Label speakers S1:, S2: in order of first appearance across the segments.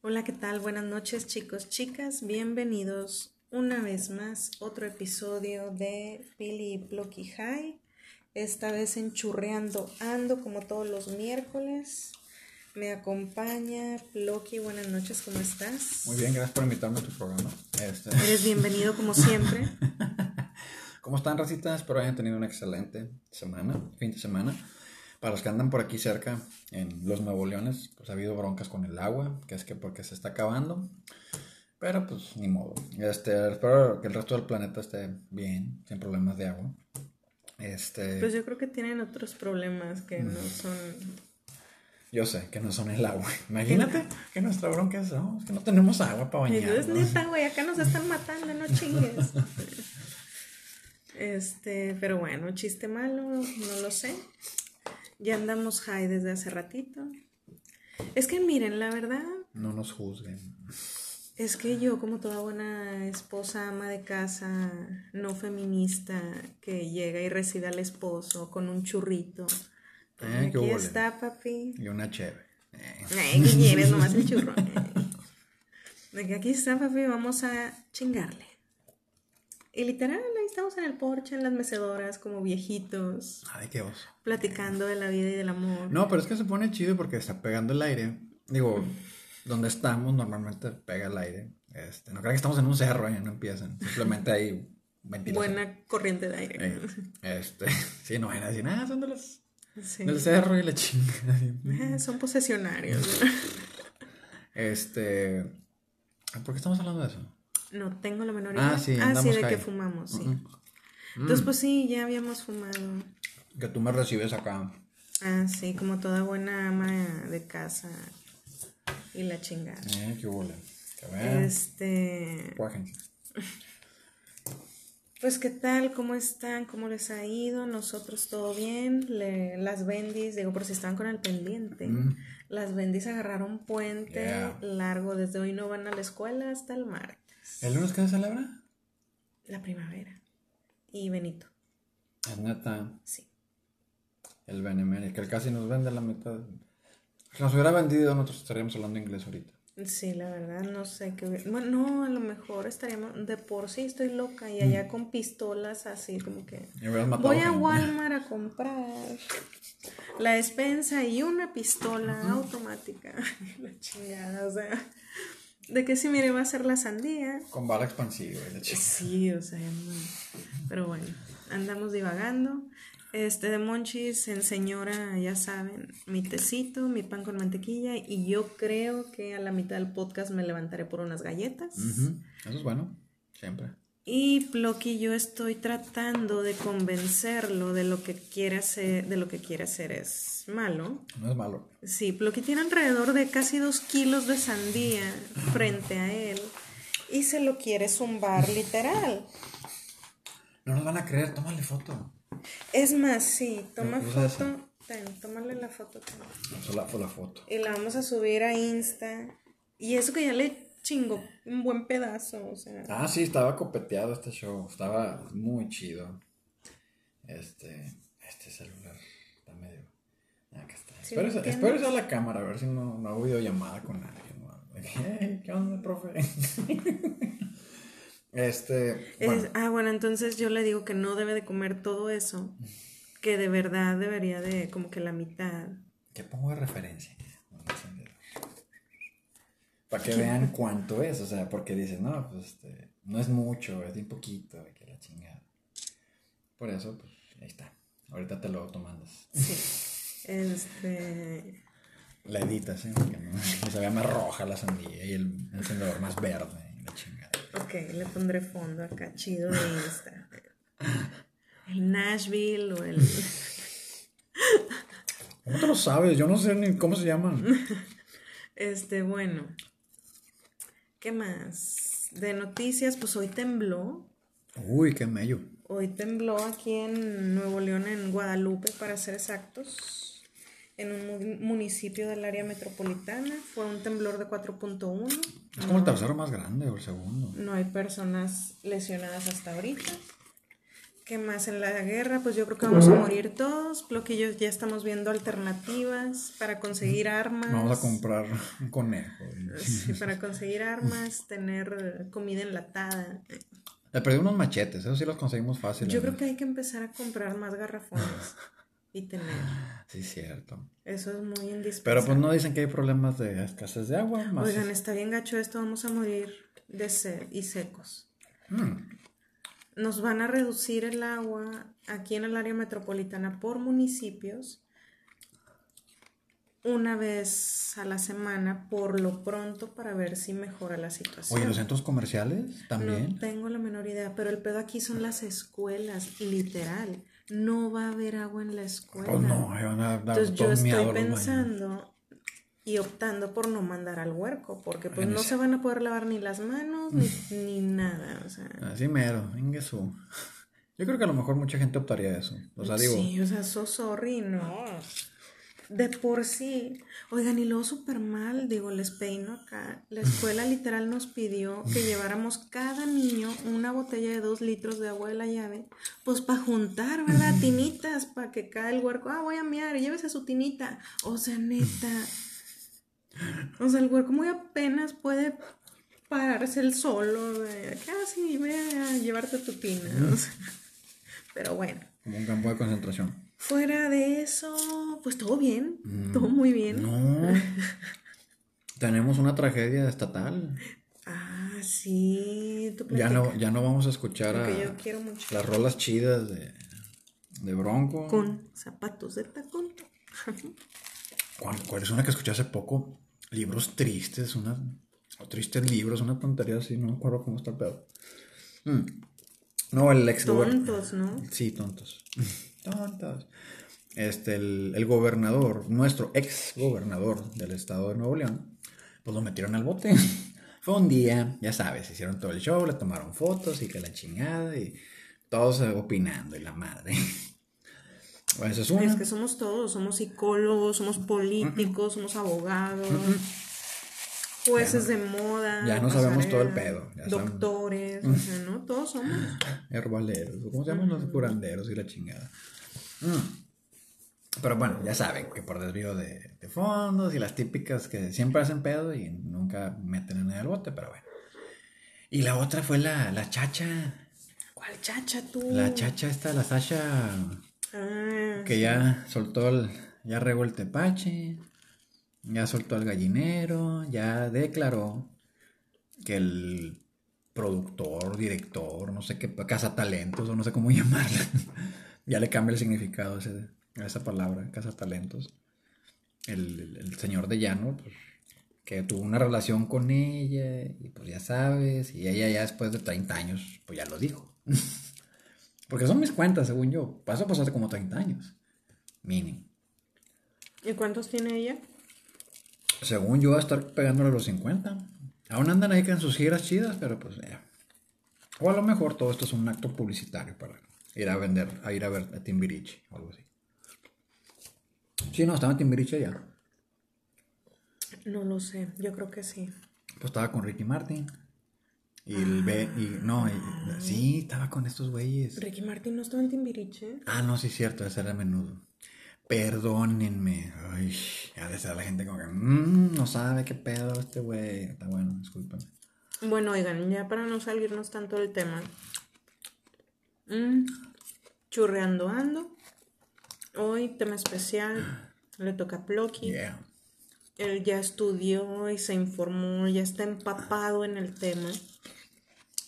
S1: Hola, ¿qué tal? Buenas noches chicos, chicas. Bienvenidos una vez más otro episodio de Pili y Plocky High. Esta vez enchurreando ando como todos los miércoles. Me acompaña Plocky. Buenas noches, ¿cómo estás?
S2: Muy bien, gracias por invitarme a tu programa. Este...
S1: Eres bienvenido como siempre.
S2: ¿Cómo están, racitas? Espero hayan tenido una excelente semana, fin de semana. Para los que andan por aquí cerca, en los Nuevo Leones, pues ha habido broncas con el agua, que es que porque se está acabando. Pero pues ni modo. Este, espero que el resto del planeta esté bien, sin problemas de agua. Este,
S1: Pues yo creo que tienen otros problemas que no son...
S2: yo sé que no son el agua. Imagínate que nuestra bronca es, no, es que no tenemos agua para
S1: Y yo, es neta, güey, acá nos están matando, no chingues. Este, pero bueno, chiste malo, no lo sé. Ya andamos high desde hace ratito. Es que miren, la verdad
S2: No nos juzguen.
S1: es que yo, como toda buena esposa, ama de casa, no feminista, que llega y recibe al esposo con un churrito.
S2: Eh,
S1: Aquí está, papi.
S2: Y una. Eh,
S1: Ay, ¿qué quieres? Nomás el churro. De que aquí está, papi, vamos a chingarle. Y literal, ahí estamos en el porche, en las mecedoras, como viejitos,
S2: Ay, qué oso.
S1: platicando de la vida y del amor.
S2: No, pero es que se pone chido porque está pegando el aire. Digo, donde estamos normalmente pega el aire. Este, no crean que estamos en un cerro, ¿eh? no empiezan. Simplemente hay ventilación.
S1: Buena corriente de aire.
S2: Eh, este, sí, no van a decir, ah, son de los,
S1: Sí.
S2: del cerro y la chinga.
S1: Ah, Son posesionarios.
S2: Este, ¿por qué estamos hablando de eso?
S1: No tengo la menor
S2: Ah,
S1: idea.
S2: sí,
S1: ah, sí, de que fumamos, sí.
S2: Mm.
S1: Entonces, pues sí, ya habíamos fumado.
S2: Que tú me recibes acá.
S1: Ah, sí, como toda buena ama de casa. Y la chingada.
S2: Eh, qué vean.
S1: Este. Pues qué tal, cómo están, cómo les ha ido, nosotros todo bien, Le- las bendis, digo por si están con el pendiente,
S2: Mm.
S1: las bendis agarraron puente
S2: Yeah.
S1: largo, desde hoy no van a la escuela hasta el martes,
S2: ¿El lunes qué se celebra?
S1: la primavera. Y Benito,
S2: Es neta.
S1: sí.
S2: El Benemere, que él casi nos vende la mitad. Si nos hubiera vendido, nosotros estaríamos hablando inglés ahorita.
S1: Sí, la verdad, no sé qué. Bueno, no, a lo mejor estaríamos. De por sí estoy loca y
S2: Mm.
S1: allá con pistolas así, como que. Voy a
S2: gente.
S1: Walmart a comprar la despensa y una pistola automática. La chingada, o sea. De que si mire, va a ser la sandía.
S2: Con bala expansiva y la chica.
S1: Sí, o sea, no. Pero bueno, andamos divagando. Este de Monchis en señora, ya saben, mi tecito, mi pan con mantequilla y yo creo que a la mitad del podcast me levantaré por unas galletas.
S2: Eso es bueno, siempre.
S1: Y Plocky yo estoy tratando de convencerlo de lo que quiere hacer, de lo que quiere hacer es malo.
S2: No es malo.
S1: Sí, Plocky tiene alrededor de casi dos kilos de sandía frente a él y se lo quiere zumbar literal.
S2: No nos van a creer, tómale foto.
S1: Es más, sí, toma foto. Ten, tómale la foto. ten.
S2: La, la foto.
S1: Y la vamos a subir a Insta. Y eso que ya le chingo un buen pedazo, o sea.
S2: Ah, sí, estaba copeteado este show. Estaba muy chido. Este, este celular está medio. Acá está.
S1: Sí,
S2: espero,
S1: no
S2: esa- espero esa la cámara, a ver si no, no hago videollamada con alguien. ¿no? De que, "Hey, ¿Qué onda, profe? este.
S1: Es- ah, bueno, entonces yo le digo que no debe de comer todo eso. Que de verdad debería de, como que la mitad.
S2: ¿qué pongo de referencia? Para que vean cuánto es, o sea, porque dicen, no, pues este, no es mucho, es bien poquito, de que la chingada. Por eso, pues, ahí está. Ahorita te lo tomandas.
S1: Sí. Este.
S2: La editas, ¿eh? Porque no, que se vea más roja la sandía y el encendedor más verde y la chingada.
S1: Ok, le pondré fondo acá, chido de Insta. El Nashville o el.
S2: ¿Cómo te lo sabes? Yo no sé ni cómo se llaman.
S1: Este, bueno. ¿Qué más? De noticias, pues hoy tembló.
S2: Uy, qué mello.
S1: Hoy tembló aquí en Nuevo León, en Guadalupe, para ser exactos, en un mu- municipio del área metropolitana. Fue un temblor de 4.1.
S2: Es como el tercero más grande o el segundo.
S1: No hay personas lesionadas hasta ahorita. ¿Qué más en la guerra? Pues yo creo que vamos a morir todos. Bloquillos ya estamos viendo alternativas para conseguir armas.
S2: Vamos a comprar un conejo.
S1: Sí, para conseguir armas, tener comida enlatada.
S2: Le perdí unos machetes, eso sí los conseguimos fácil.
S1: Yo creo que hay que empezar a comprar más garrafones y tener.
S2: Sí, cierto.
S1: Eso es muy indispensable.
S2: Pero pues no dicen que hay problemas de escasez de agua. Más
S1: Oigan, está bien gacho esto, vamos a morir de sed y secos.
S2: Mm,
S1: Nos van a reducir el agua aquí en el área metropolitana por municipios una vez a la semana por lo pronto para ver si mejora la situación.
S2: Oye, los centros comerciales también.
S1: No tengo la menor idea, pero el pedo aquí son las escuelas, literal. No va a haber agua en la escuela.
S2: Pues no, van a dar
S1: Entonces yo estoy pensando y optando por no mandar al huerco, porque pues no se van a poder lavar ni las manos ni, ni nada, o sea.
S2: Así mero, inguesú. Yo creo que a lo mejor mucha gente optaría eso. O sea, digo,
S1: Sí, o sea, so sorry, no. De por sí. Oigan, y luego súper mal, digo, les peino acá. La escuela literal nos pidió que lleváramos cada niño una botella de dos litros de agua de la llave, pues para juntar, ¿verdad? Tinitas, para que cada el huerco, ah, voy a miar, llévese su tinita. O sea, neta. O sea, el huerco muy apenas puede pararse el solo, de, que ah, sí, ve a llevarte tu tina. Pero bueno.
S2: como un campo de concentración.
S1: Fuera de eso, pues todo bien, todo muy bien.
S2: Mm, No. Tenemos una tragedia estatal.
S1: Ah, sí, tú
S2: Ya no, ya no vamos a escuchar a
S1: yo quiero mucho.
S2: las rolas chidas de, de Bronco.
S1: Con zapatos de tacón.
S2: ¿Cuál, cuál es una que escuché hace poco? Libros tristes, una, o tristes libros, una tontería así, no me acuerdo cómo está el pedo. Mm. No, el ex
S1: Tontos, ¿no?
S2: Sí, tontos. tontos. Este, el, el gobernador, nuestro ex gobernador del estado de Nuevo León, pues lo metieron al bote. Fue un día, ya sabes, hicieron todo el show, le tomaron fotos y que la chingada y todos opinando y la madre. Esa es una.
S1: Es que somos todos, somos psicólogos, somos políticos, somos abogados, jueces de moda.
S2: ya no sabemos todo el pedo, ya.
S1: Doctores, o sea, ¿no? Todos somos.
S2: herbaleros, ¿cómo se llaman los curanderos y la chingada? Pero bueno, ya saben que por desvío de, de fondos y las típicas que siempre hacen pedo y nunca meten en el bote, pero bueno. Y la otra fue la, la chacha,
S1: ¿Cuál chacha tú?
S2: la chacha esta, la Sasha,
S1: Ah,
S2: que ya soltó el, ya regó el tepache, ya soltó el gallinero, ya declaró que el productor, director, no sé qué, cazatalentos o no sé cómo llamarla, ya le cambia el significado a esa palabra, cazatalentos. El, el, el señor de Llano, pues, que tuvo una relación con ella y pues ya sabes, y ella ya después de 30 años, pues ya lo dijo. Porque son mis cuentas, según yo. Pasó pues hace como 30 años. Mínimo.
S1: ¿Y cuántos tiene ella?
S2: Según yo, va a estar pegándole a los 50. Aún andan ahí con sus giras chidas, pero pues ya. O a lo mejor todo esto es un acto publicitario para ir a vender, a ir a ver a Timbiriche o algo así. Sí, no, estaba en Timbiriche ya.
S1: No lo sé, yo creo que sí.
S2: Pues estaba con Ricky Martin. Y el B, y no, y- sí, estaba con estos güeyes.
S1: Ricky Martin no estaba en Timbiriche.
S2: Ah, no, sí, cierto, ese era a menudo. Perdónenme. Ay, ya de ser la gente como que, "Mm, no sabe qué pedo este güey. Está bueno, discúlpenme.
S1: Bueno, oigan, ya para no salirnos tanto del tema. Mm, churreando ando. Hoy, tema especial. Le toca a Plocky.
S2: Yeah.
S1: Él ya estudió y se informó, ya está empapado en el tema.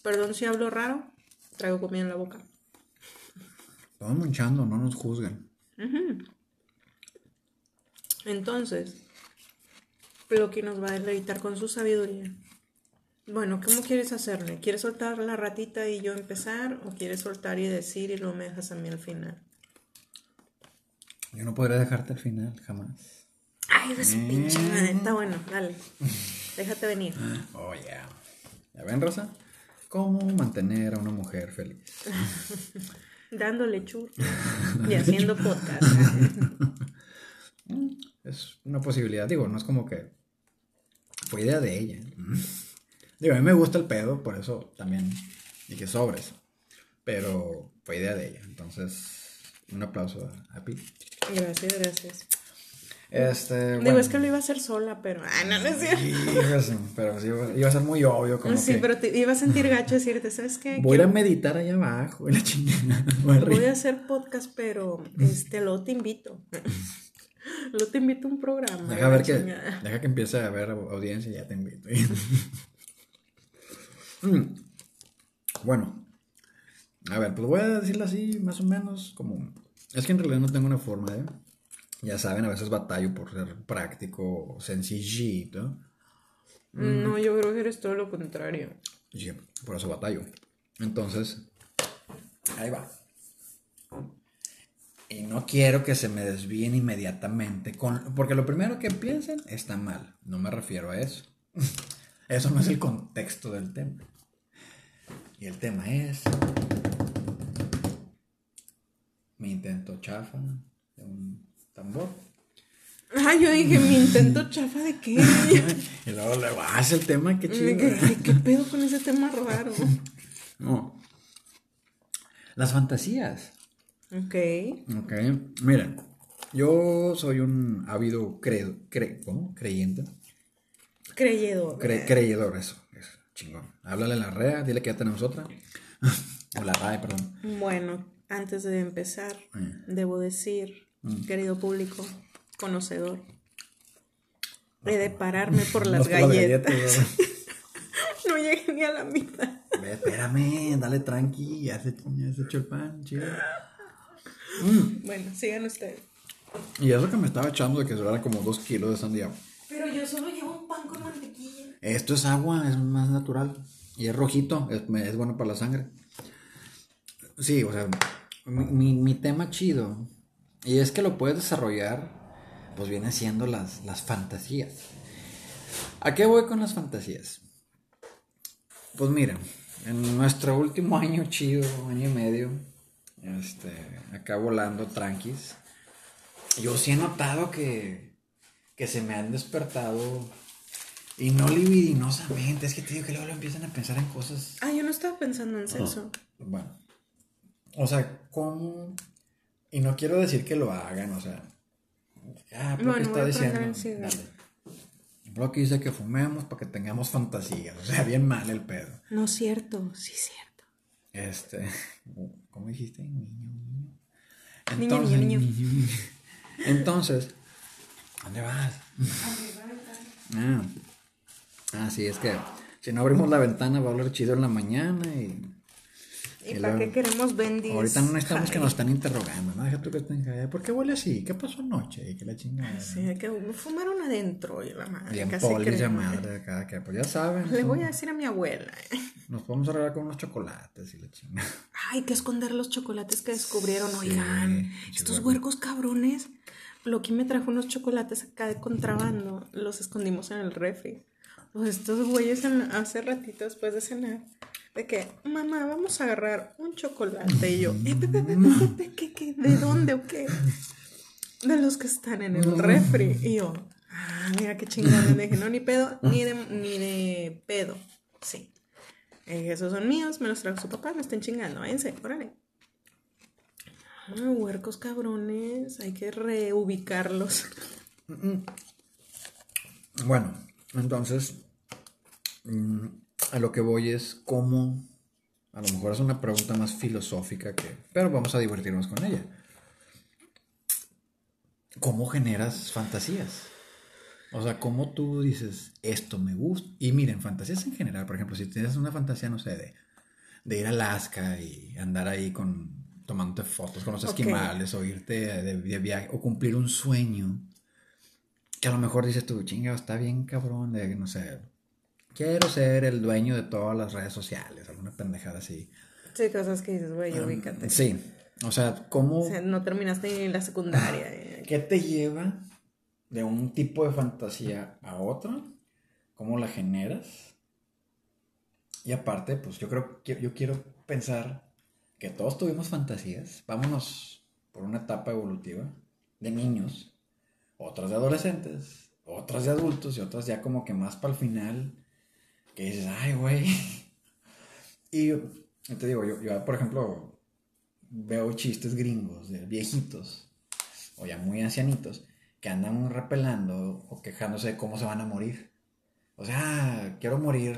S1: Perdón si hablo raro, traigo comida en la boca.
S2: Estamos munchando, no nos juzguen.
S1: Entonces, Plocky nos va a deleitar con su sabiduría. Bueno, ¿cómo quieres hacerle? ¿Quieres soltar la ratita y yo empezar? ¿O quieres soltar y decir y luego me dejas a mí al final?
S2: Yo no podré dejarte al final, jamás.
S1: Ay, de su pinche. Está bueno, dale. Déjate venir.
S2: Oh, yeah. ¿Ya ven, Rosa? ¿Cómo mantener a una mujer feliz?
S1: Dándole chur y haciendo podcast.
S2: Es una posibilidad. Digo, no es como que fue idea de ella. Digo, a mí me gusta el pedo, por eso también dije sobres. Pero, fue idea de ella. Entonces, un aplauso a, a Pili.
S1: Gracias, gracias.
S2: Este,
S1: Digo,
S2: bueno.
S1: es que lo iba a hacer sola, pero. Ah, no, no es cierto.
S2: Híjole, pero sí iba, a ser muy obvio. Como
S1: Sí,
S2: que
S1: pero te iba a sentir gacho decirte, ¿sabes qué?
S2: Voy a ir a
S1: Quiero-
S2: meditar allá abajo, y la chingada. Voy a
S1: Voy
S2: reír.
S1: a hacer podcast, pero este, luego te invito. luego te invito a un programa.
S2: Deja ver que, deja que empiece a ver audiencia y ya te invito. Mm. Bueno, a ver, pues voy a decirlo así, más o menos, como... Es que en realidad no tengo una forma de... Ya saben, a veces batallo por ser práctico, sencillito.
S1: No, yo creo que eres todo lo contrario.
S2: Sí, por eso batallo. Entonces, ahí va. Y no quiero que se me desvíen inmediatamente, con, porque lo primero que piensen está mal. No me refiero a eso. Eso no es el contexto del tema. Y el tema es mi intento chafa de un tambor.
S1: Ah, yo dije, mi intento chafa de qué.
S2: Y luego, luego, ah, es el tema, qué
S1: ¿Qué,
S2: chido.
S1: qué, qué pedo con ese tema raro?
S2: No. Las fantasías.
S1: Ok.
S2: Ok, miren, yo soy un ávido cre, cre- ¿cómo? creyente,
S1: Creyedor.
S2: Cre- creedor, eso, eso, chingón. Háblale a la REA, dile que ya tenemos otra. o la RAE, perdón.
S1: Bueno, antes de empezar,
S2: Mm.
S1: debo decir, querido público, conocedor, he de pararme por las galletas. no llegué ni a la mitad.
S2: Ve, espérame, dale tranqui, ya se, ya se echó el pan, chido.
S1: Bueno, sigan ustedes.
S2: Y eso que me estaba echando de que durara como dos kilos de sandía.
S1: Pero yo solo llevo un pan con mantequilla.
S2: Esto es agua, es más natural. Y es rojito, es, bueno para la sangre. Sí, o sea, mi, mi- mi tema chido, y es que lo puedes desarrollar, pues viene siendo las, las fantasías. ¿A qué voy con las fantasías? Pues mira, en nuestro último año chido, año y medio, este, acá volando tranquis, yo sí he notado que, que se me han despertado y no libidinosamente, es que te digo que luego lo empiezan a pensar en cosas
S1: Ah, yo no estaba pensando en sexo.
S2: bueno, o sea, ¿cómo? Y no quiero decir que lo hagan, o sea, ah, pero
S1: Bueno,
S2: ¿qué está diciendo? Dale. Bloque dice que fumemos para que tengamos fantasías, o sea, bien mal el pedo.
S1: No es cierto, sí es cierto.
S2: Este, ¿cómo dijiste? Niño, niño.
S1: Niño, niño, niño.
S2: Entonces, ¿dónde vas? Ah, ah, sí, es que si no abrimos la ventana va a hablar chido en la mañana y...
S1: ¿Y, para qué queremos bendis?
S2: Ahorita no necesitamos que
S1: Ay,
S2: nos estén interrogando, ¿no? Deja tú que estén. ¿Por qué huele así? ¿Qué pasó anoche? Y que la chingada.
S1: Sí, que fumaron adentro y la madre.
S2: Bien polis madre acá, que pues ya saben.
S1: Le voy a decir a mi abuela. eh.
S2: Nos podemos arreglar con unos chocolates y la chingada.
S1: Hay que esconder los chocolates que descubrieron. Oigan,
S2: sí,
S1: estos
S2: huerco.
S1: huercos cabrones. Loki me trajo unos chocolates acá de contrabando. Los escondimos en el refri. Pues estos güeyes en- hace ratito después de cenar. De que, mamá, vamos a agarrar un chocolate. Y yo, eh, pe, pe, pe, pe, pe, ¿qué, qué? ¿De dónde o qué? De los que están en el refri. Y yo, ah, mira qué chingón. Le dije, no, ni pedo, ni de, ni de pedo. Sí. Eh, esos son míos, me los trajo su papá, me estén chingando, váyanse, órale. Ah, huercos cabrones, hay que reubicarlos.
S2: Bueno, entonces, mm, a lo que voy es cómo, a lo mejor es una pregunta más filosófica que, pero vamos a divertirnos con ella. ¿Cómo generas fantasías? O sea, ¿cómo tú dices, esto me gusta? Y miren, fantasías en general, por ejemplo, si tienes una fantasía, no sé, de, de ir a Alaska y andar ahí con, tomándote fotos con los
S1: Ok.
S2: esquimales, o irte de, de viaje, o cumplir un sueño, que a lo mejor dices tú, chinga, está bien cabrón, de, no sé, quiero ser el dueño de todas las redes sociales, alguna pendejada así.
S1: Sí, cosas que dices, güey, ubícate.
S2: Sí, o sea, ¿cómo,
S1: O sea, no terminaste ni la secundaria. eh.
S2: ¿Qué te lleva de un tipo de fantasía a otro? ¿Cómo la generas? Y aparte, pues yo creo que yo quiero pensar que todos tuvimos fantasías. Vámonos por una etapa evolutiva de niños, otras de adolescentes, otras de adultos y otras ya como que más para el final que dices, ay, güey. Y yo- te digo, yo, yo, por ejemplo, veo chistes gringos de viejitos o ya muy ancianitos que andan repelando o quejándose de cómo se van a morir. O sea, quiero morir.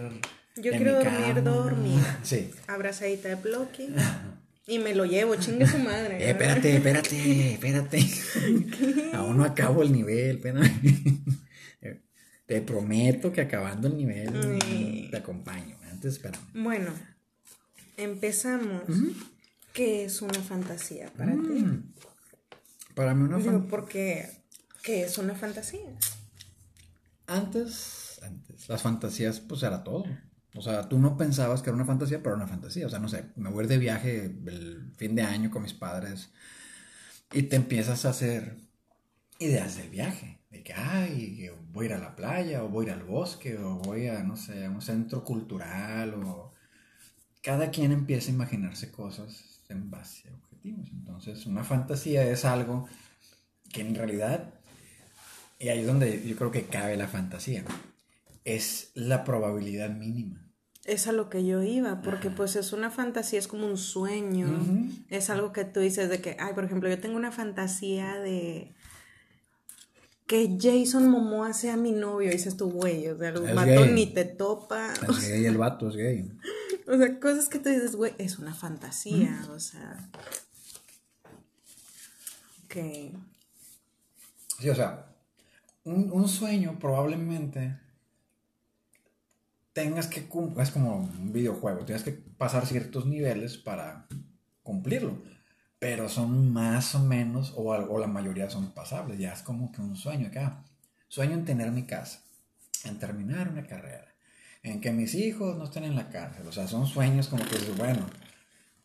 S1: Yo
S2: en
S1: quiero
S2: mi
S1: dormir
S2: cama.
S1: dormida.
S2: Sí.
S1: Abrazadita de bloque. Y me lo llevo, chingue su madre.
S2: Eh, espérate, espérate, espérate. Aún no acabo el nivel, espérame. Te prometo que acabando el nivel
S1: Sí.
S2: te acompaño. Antes, espérame.
S1: Bueno, empezamos. ¿Qué es una fantasía para ti?
S2: Mm. Para mí una
S1: Digo,
S2: fan-
S1: porque ¿qué es una fantasía?
S2: Antes, antes, las fantasías, pues era todo. O sea, tú no pensabas que era una fantasía, pero era una fantasía. O sea, no sé, me voy a ir de viaje el fin de año con mis padres y te empiezas a hacer ideas del viaje. De que, ay, voy a ir a la playa, o voy a ir al bosque, o voy a, no sé, a un centro cultural, o... Cada quien empieza a imaginarse cosas en base a objetivos. Entonces, una fantasía es algo que en realidad y ahí es donde yo creo que cabe la fantasía. Es la probabilidad mínima.
S1: Es a lo que yo iba, porque pues es una fantasía, es como un sueño. Es algo que tú dices de que, ay, por ejemplo, yo tengo una fantasía de que Jason Momoa sea mi novio, dices tú, güey, o sea, el
S2: Es
S1: vato
S2: gay.
S1: ni te topa.
S2: Es gay, el vato es gay.
S1: O sea, cosas que tú dices, güey, es una fantasía, o sea. Ok.
S2: Sí, o sea, un, un sueño probablemente tengas que cumplir, es como un videojuego, tienes que pasar ciertos niveles para cumplirlo, pero son más o menos, o, al- o la mayoría son pasables, ya es como que un sueño acá. Sueño en tener mi casa, en terminar una carrera, en que mis hijos no estén en la cárcel, o sea, son sueños como que dices, bueno,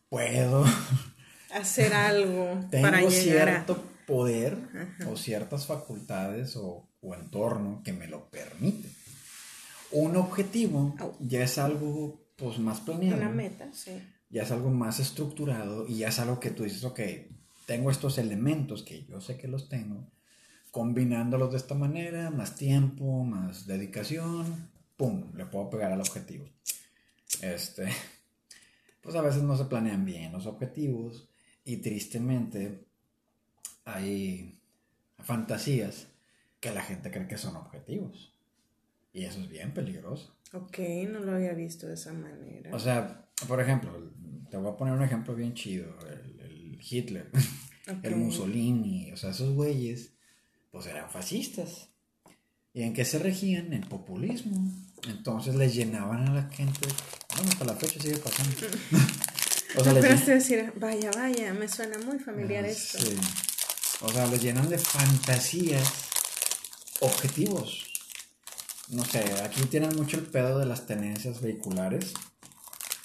S2: puedo,
S1: Hacer algo
S2: tengo
S1: para llegar
S2: cierto poder o ciertas facultades o, o entorno que me lo permite. Un objetivo
S1: Au.
S2: ya es algo pues más
S1: a
S2: planeado,
S1: una meta, sí.
S2: Ya es algo más estructurado y ya es algo que tú dices, ok, tengo estos elementos que yo sé que los tengo, combinándolos de esta manera, más tiempo, más dedicación, ¡pum!, le puedo pegar al objetivo. Este, pues a veces no se planean bien los objetivos y tristemente hay fantasías que la gente cree que son objetivos. Y eso es bien peligroso.
S1: Ok, no lo había visto de esa manera.
S2: O sea, por ejemplo, te voy a poner un ejemplo bien chido. El, el Hitler, el Mussolini, o sea, esos güeyes, pues eran fascistas. ¿Y en qué se regían? En populismo. Entonces les llenaban a la gente. Bueno, hasta la fecha sigue pasando. o sea, les llen-
S1: decir, vaya, vaya, me suena muy familiar
S2: Ah,
S1: esto.
S2: sí. O sea, les llenan de fantasías objetivos. No sé, aquí tienen mucho el pedo de las tenencias vehiculares.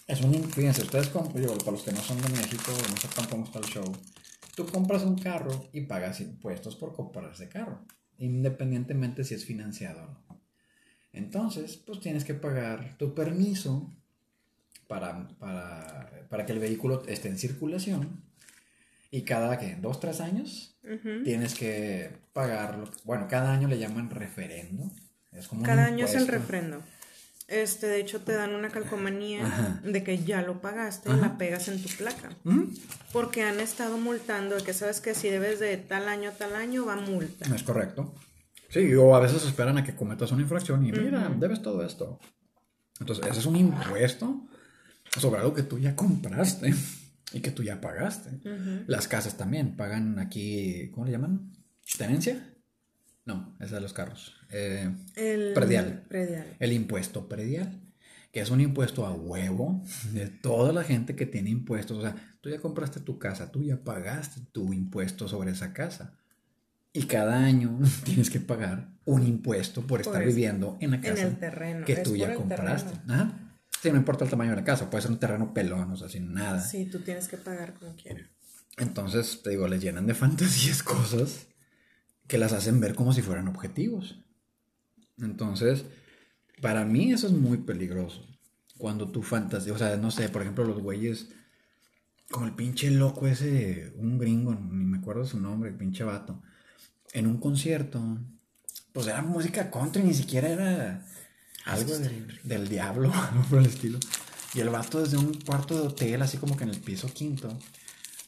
S2: Es un, fíjense, ustedes compran, digo, para los que no son de México, no sepan cómo está el show. Tú compras un carro y pagas impuestos por comprar ese carro, independientemente si es financiado o no. Entonces, pues tienes que pagar tu permiso para, para, para que el vehículo esté en circulación. Y cada, ¿qué? ¿Dos, tres años? Tienes que pagarlo. Bueno, cada año le llaman referendo. Es como un
S1: Cada año es el refrendo. Este, de hecho, te dan una calcomanía
S2: Ajá.
S1: de que ya lo pagaste y la pegas en tu placa.
S2: ¿Mm?
S1: Porque han estado multando de que sabes que si debes de tal año a tal año va multa.
S2: Es correcto. Sí, o a veces esperan a que cometas una infracción y mira, debes todo esto. Entonces, ese es un impuesto sobre algo que tú ya compraste y que tú ya pagaste. Las casas también pagan aquí, ¿cómo le llaman? ¿Tenencia? No, esa de los carros. Eh,
S1: El
S2: Predial.
S1: Predial.
S2: el impuesto predial, que es un impuesto a huevo de toda la gente que tiene impuestos. O sea, tú ya compraste tu casa, tú ya pagaste tu impuesto sobre esa casa. Y cada año tienes que pagar un impuesto por estar
S1: eso.
S2: viviendo en la
S1: En
S2: casa
S1: el terreno.
S2: que tú ya compraste. Ajá. Sí, no importa el tamaño de la casa, puede ser un terreno pelón, o sea, sin nada.
S1: Sí, tú tienes que pagar como quieras.
S2: Entonces, te digo, les llenan de fantasías cosas que las hacen ver como si fueran objetivos. Entonces, para mí eso es muy peligroso. Cuando tu fantasía, o sea, no sé, por ejemplo, los güeyes, como el pinche loco ese, un gringo, ni me acuerdo su nombre, el pinche vato, en un concierto, pues era música country, ni siquiera era algo del, del diablo, algo por el estilo. Y el vato desde un cuarto de hotel, así como que en el piso quinto,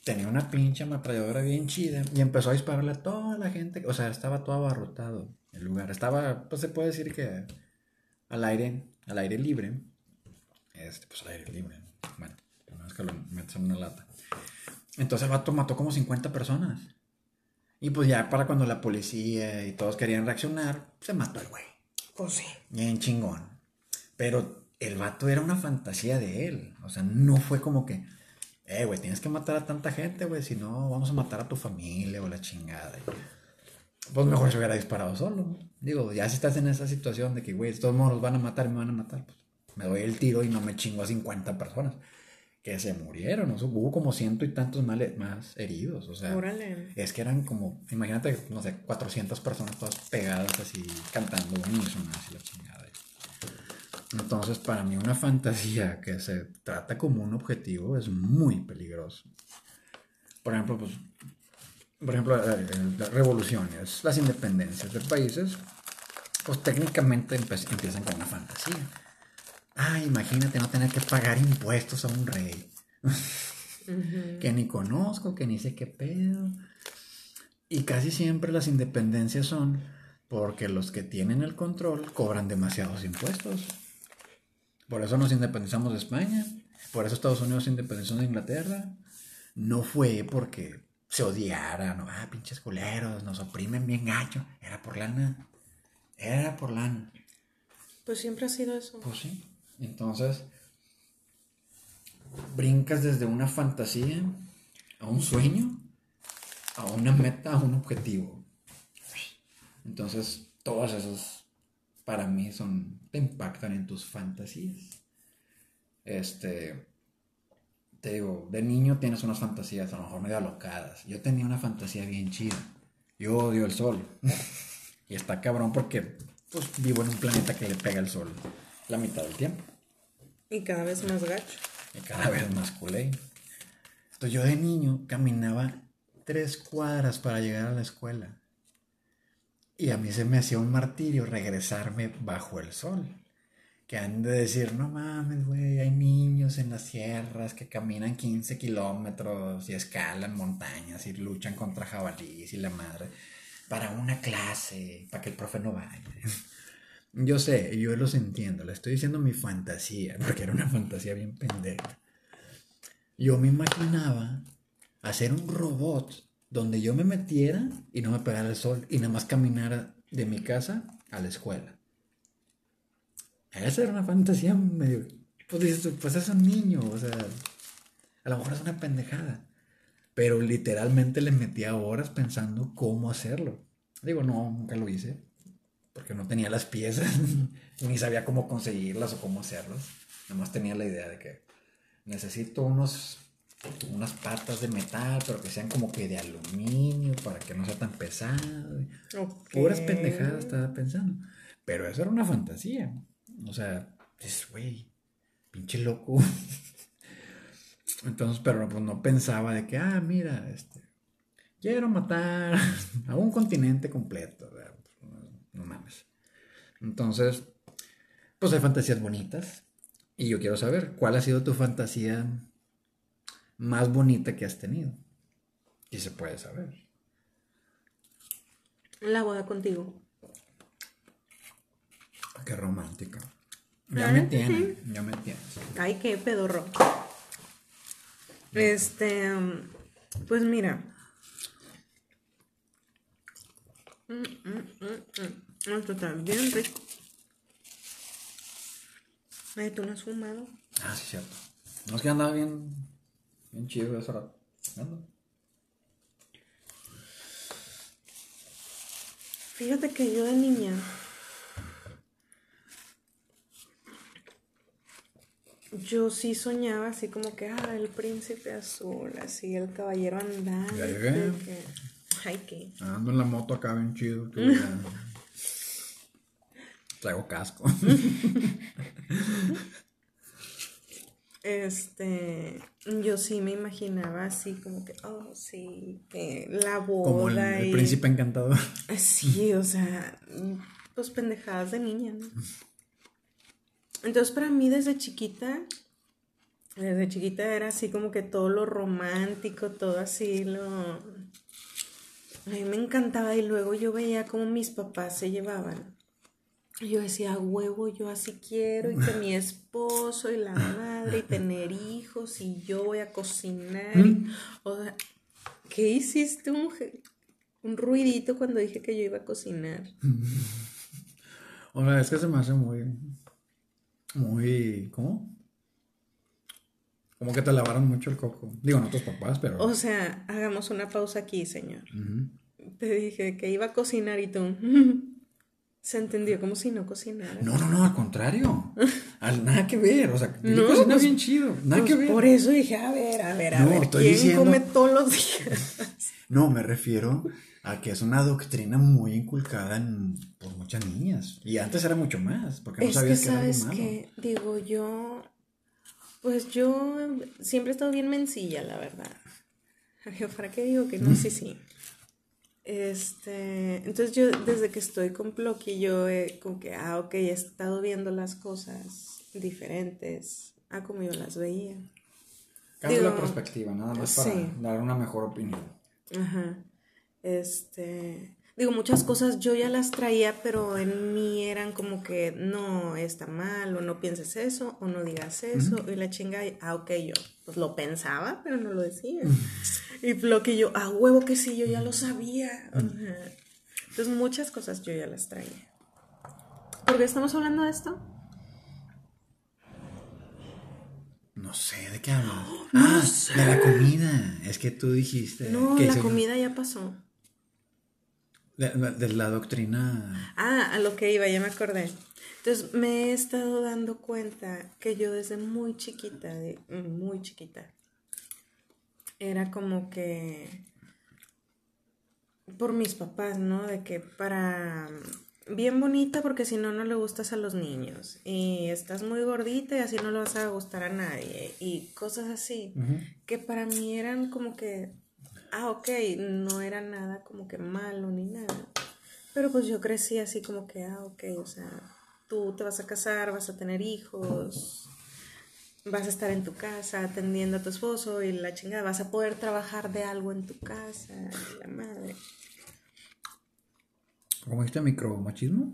S2: tenía una pinche ametralladora bien chida y empezó a dispararle a toda la gente. O sea, estaba todo abarrotado el lugar. Estaba, pues se puede decir que al aire, al aire libre. Este, pues al aire libre. Bueno, no es que lo metes en una lata. Entonces el vato mató como 50 personas. Y pues ya para cuando la policía y todos querían reaccionar, se mató el güey.
S1: Pues sí.
S2: Bien chingón. Pero el vato era una fantasía de él. O sea, no fue como que, eh, güey, tienes que matar a tanta gente, güey, si no, vamos a matar a tu familia o la chingada. Pues mejor se hubiera disparado solo. Digo, ya si estás en esa situación de que, güey, todos modos los van a matar y me van a matar, pues me doy el tiro y no me chingo a 50 personas que se murieron, ¿no? hubo como ciento y tantos más heridos, o sea, es que eran como, imagínate, no sé, 400 personas todas pegadas así, cantando unísono, así la chingada. Entonces, para mí una fantasía que se trata como un objetivo es muy peligroso. Por ejemplo, pues, por ejemplo, eh, las revoluciones, las independencias de países, pues técnicamente empiezan con una fantasía Ah, imagínate no tener que pagar impuestos a un rey. que ni conozco, que ni sé qué pedo. Y casi siempre las independencias son porque los que tienen el control cobran demasiados impuestos. Por eso nos independizamos de España. Por eso Estados Unidos se independizó de Inglaterra. No fue porque se odiaran, no, ah, pinches culeros, nos oprimen bien gacho. Era por lana. Era por lana.
S1: Pues siempre ha sido eso.
S2: Pues sí. Entonces, brincas desde una fantasía a un sueño, a una meta, a un objetivo. Entonces, todos esos para mí son, te impactan en tus fantasías. Este, te digo, de niño tienes unas fantasías a lo mejor medio alocadas. Yo tenía una fantasía bien chida. Yo odio el sol. y está cabrón porque pues, vivo en un planeta que le pega el sol la mitad del tiempo.
S1: Y cada vez más gacho.
S2: Y cada vez más culé. Entonces yo de niño caminaba tres cuadras para llegar a la escuela. Y a mí se me hacía un martirio regresarme bajo el sol. Que han de decir, no mames, güey, hay niños en las sierras que caminan 15 kilómetros y escalan montañas y luchan contra jabalíes y la madre para una clase, para que el profe no vaya. Yo sé, yo los entiendo, le estoy diciendo mi fantasía, porque era una fantasía bien pendeja. Yo me imaginaba hacer un robot donde yo me metiera y no me pegara el sol y nada más caminara de mi casa a la escuela. Esa era una fantasía medio... Pues, pues es un niño, o sea, a lo mejor es una pendejada. Pero literalmente le metía horas pensando cómo hacerlo. Digo, no, nunca lo hice porque no tenía las piezas, ni sabía cómo conseguirlas o cómo hacerlas. Nada más tenía la idea de que necesito unos, unas patas de metal, pero que sean como que de aluminio para que no sea tan pesado. Puras pendejadas estaba pensando. Pero eso era una fantasía. O sea, es, güey, pinche loco. Entonces, pero pues no pensaba de que, ah, mira, este, quiero matar a un continente completo. No mames. Entonces, pues hay fantasías bonitas. Y yo quiero saber, ¿cuál ha sido tu fantasía más bonita que has tenido? Y se puede saber.
S1: La boda contigo.
S2: Qué romántica. Ya me tienes, ya me tienes.
S1: Ay, qué pedorro. Este, pues mira. Mm, mm, mm, esto está bien rico. Ay, ¿tú no has fumado?
S2: Ah, sí, cierto. No es que andaba bien, bien chido ese rato.
S1: Fíjate que yo de niña yo sí soñaba así como que, ah, el príncipe azul, así el caballero andante. Ya llegué. ay, ¿qué?
S2: Ando en la moto acá bien chido. Traigo casco.
S1: Este, yo sí me imaginaba así como que, oh, sí, que la boda. Como el,
S2: príncipe encantador.
S1: Sí, o sea, pues pendejadas de niña, ¿no? Entonces, para mí desde chiquita, Desde chiquita era así como que todo lo romántico, todo así lo... A mí me encantaba y luego yo veía cómo mis papás se llevaban. Y yo decía, huevo, yo así quiero y que mi esposo y la madre y tener hijos y yo voy a cocinar. y- o sea, ¿qué hiciste? Un, un ruidito cuando dije que yo iba a cocinar.
S2: O sea, es que se me hace muy. Muy. ¿Cómo? Como que te lavaron mucho el coco. Digo, no tus papás, pero.
S1: O sea, hagamos una pausa aquí, señor. Te dije que iba a cocinar y tú. Se entendió como si no cocinara.
S2: No, no, no, al contrario. Al, nada que ver. O sea, Billy
S1: No,
S2: cocina
S1: pues-
S2: bien chido. Nada
S1: Pues
S2: que ver.
S1: por eso dije, a ver, a ver, a
S2: No,
S1: ver,
S2: estoy
S1: ¿quién
S2: diciendo-
S1: come todos los días?
S2: No, me refiero a que es una doctrina muy inculcada en, por muchas niñas. Y antes era mucho más, porque no
S1: es que
S2: sabías que, era algo
S1: sabes
S2: malo.
S1: que, digo, yo, pues yo siempre he estado bien mencilla, la verdad. ¿Para qué digo que no? Sí, sí. Este, entonces yo desde que estoy con Plocky, yo he como que, ah, ok, he estado viendo las cosas diferentes a como yo las veía.
S2: Cambia la perspectiva, nada más para
S1: sí.
S2: dar una mejor opinión.
S1: Ajá. Este, digo, muchas cosas yo ya las traía, pero en mí eran como que no está mal, o no pienses eso, o no digas eso, y la chinga, ah, ok, yo pues lo pensaba, pero no lo decía. Y lo que yo, ah, huevo que sí, yo ya lo sabía. Entonces, muchas cosas yo ya las traía. ¿Por qué estamos hablando de esto?
S2: No sé, ¿de qué hablas? ah, de la comida. Es que tú dijiste.
S1: No,
S2: que
S1: la comida ya pasó.
S2: De, de la doctrina.
S1: Ah, a lo que iba, ya me acordé. Entonces me he estado dando cuenta que yo desde muy chiquita, de- muy chiquita, era como que por mis papás, ¿no? De que para bien bonita porque si no no le gustas a los niños y estás muy gordita y así no le vas a gustar a nadie y cosas así que para mí eran como que, ah, ok, no era nada como que malo ni nada. Pero pues yo crecí así como que, ah, ok, o sea, tú te vas a casar, vas a tener hijos, vas a estar en tu casa atendiendo a tu esposo y la chingada, vas a poder trabajar de algo en tu casa, la madre.
S2: ¿Cómo dijiste micromachismo?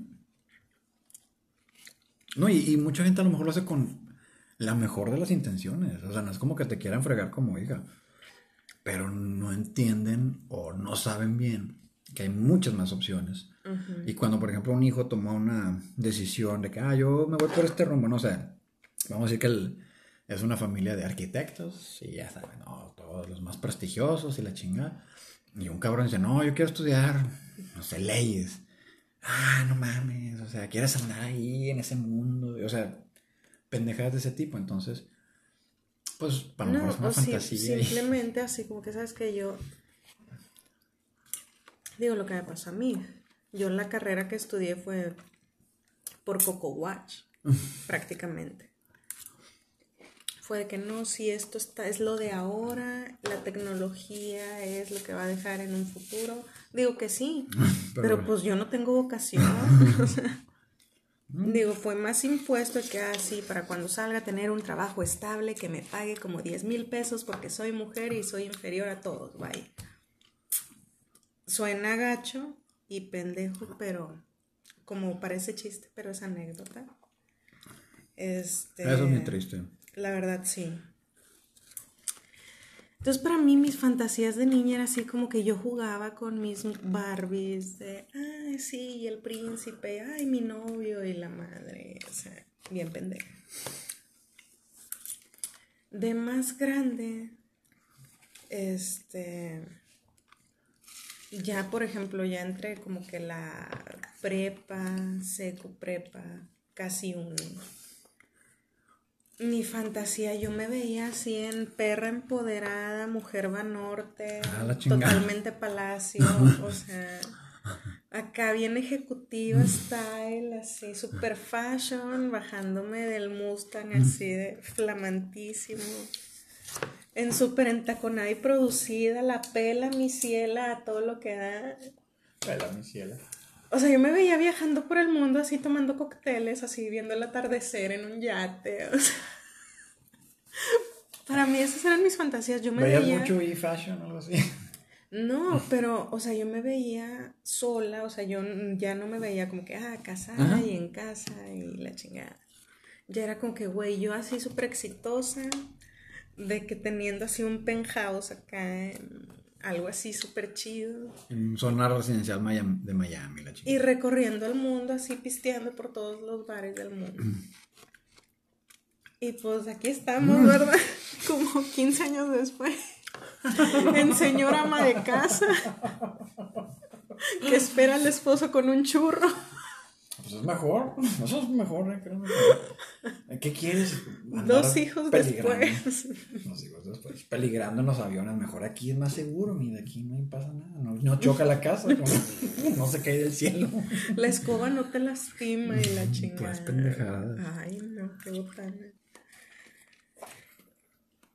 S2: No, y, y mucha gente a lo mejor lo hace con la mejor de las intenciones. O sea, no es como que te quieran fregar como hija. Pero no entienden o no saben bien que hay muchas más opciones. Y cuando, por ejemplo, un hijo toma una decisión de que, ah, yo me voy por este rumbo, no sé, vamos a decir que el- es una familia de arquitectos y ya saben, no, todos los más prestigiosos y la chingada. Y un cabrón dice, no, yo quiero estudiar, no sé, leyes. Ah, no mames, o sea, quieres andar ahí en ese mundo, o sea, pendejadas de ese tipo. Entonces, pues, para
S1: No,
S2: una
S1: o
S2: fantasía. y-
S1: simplemente así como que sabes que yo digo lo que me pasó a mí. Yo la carrera que estudié fue por Coco Watch, prácticamente. Fue de que no, si esto está, es lo de ahora, la tecnología es lo que va a dejar en un futuro. Digo que sí,
S2: Pero-
S1: pero, pues yo no tengo vocación. o sea, Digo, fue más impuesto que así para cuando salga tener un trabajo estable que me pague como 10 mil pesos porque soy mujer y soy inferior a todos, vaya. Suena gacho y pendejo, pero como parece chiste, pero es anécdota. Este,
S2: Eso es muy triste.
S1: La verdad, sí. Entonces, para mí, mis fantasías de niña era así como que yo jugaba con mis Barbies de, ay, sí, y el príncipe, ay, mi novio y la madre. O sea, bien pendeja. De más grande, este. Ya, por ejemplo, ya entré como que la prepa, seco prepa, casi un mi fantasía, yo me veía así en perra empoderada, mujer va norte,
S2: Ah,
S1: totalmente palacio, o sea, acá bien ejecutiva style, así, super fashion, bajándome del Mustang así de flamantísimo, en super entaconada y producida, la pela, mi ciela, a todo lo que da.
S2: Pela, mi cielo.
S1: O sea, yo me veía viajando por el mundo así tomando cócteles, así viendo el atardecer en un yate. o sea, Para mí esas eran mis fantasías. Yo me
S2: ¿Veías
S1: veía...
S2: mucho e-fashion o algo así?
S1: No, pero, o sea, yo me veía sola, o sea, yo ya no me veía como que, ah, casada
S2: Ajá.
S1: y en casa y la chingada. Ya era como que, güey, yo así súper exitosa, de que teniendo así un penthouse acá, en algo así súper chido.
S2: En zona residencial Miami- de Miami, la chica.
S1: Y recorriendo el mundo, así pisteando por todos los bares del mundo. Y pues aquí estamos, ¿verdad? Como 15 años después. En señora ama de casa. Que espera al esposo con un churro.
S2: Pues es mejor, eso es mejor, ¿eh? ¿Qué quieres?
S1: Dos hijos después.
S2: Dos hijos después. Peligrando en los aviones, mejor aquí es más seguro, mira, aquí no pasa nada, no, no choca la casa, no, no se cae del cielo.
S1: La escoba no te lastima y la chingada.
S2: Pues pendejadas.
S1: Ay, no, qué botana.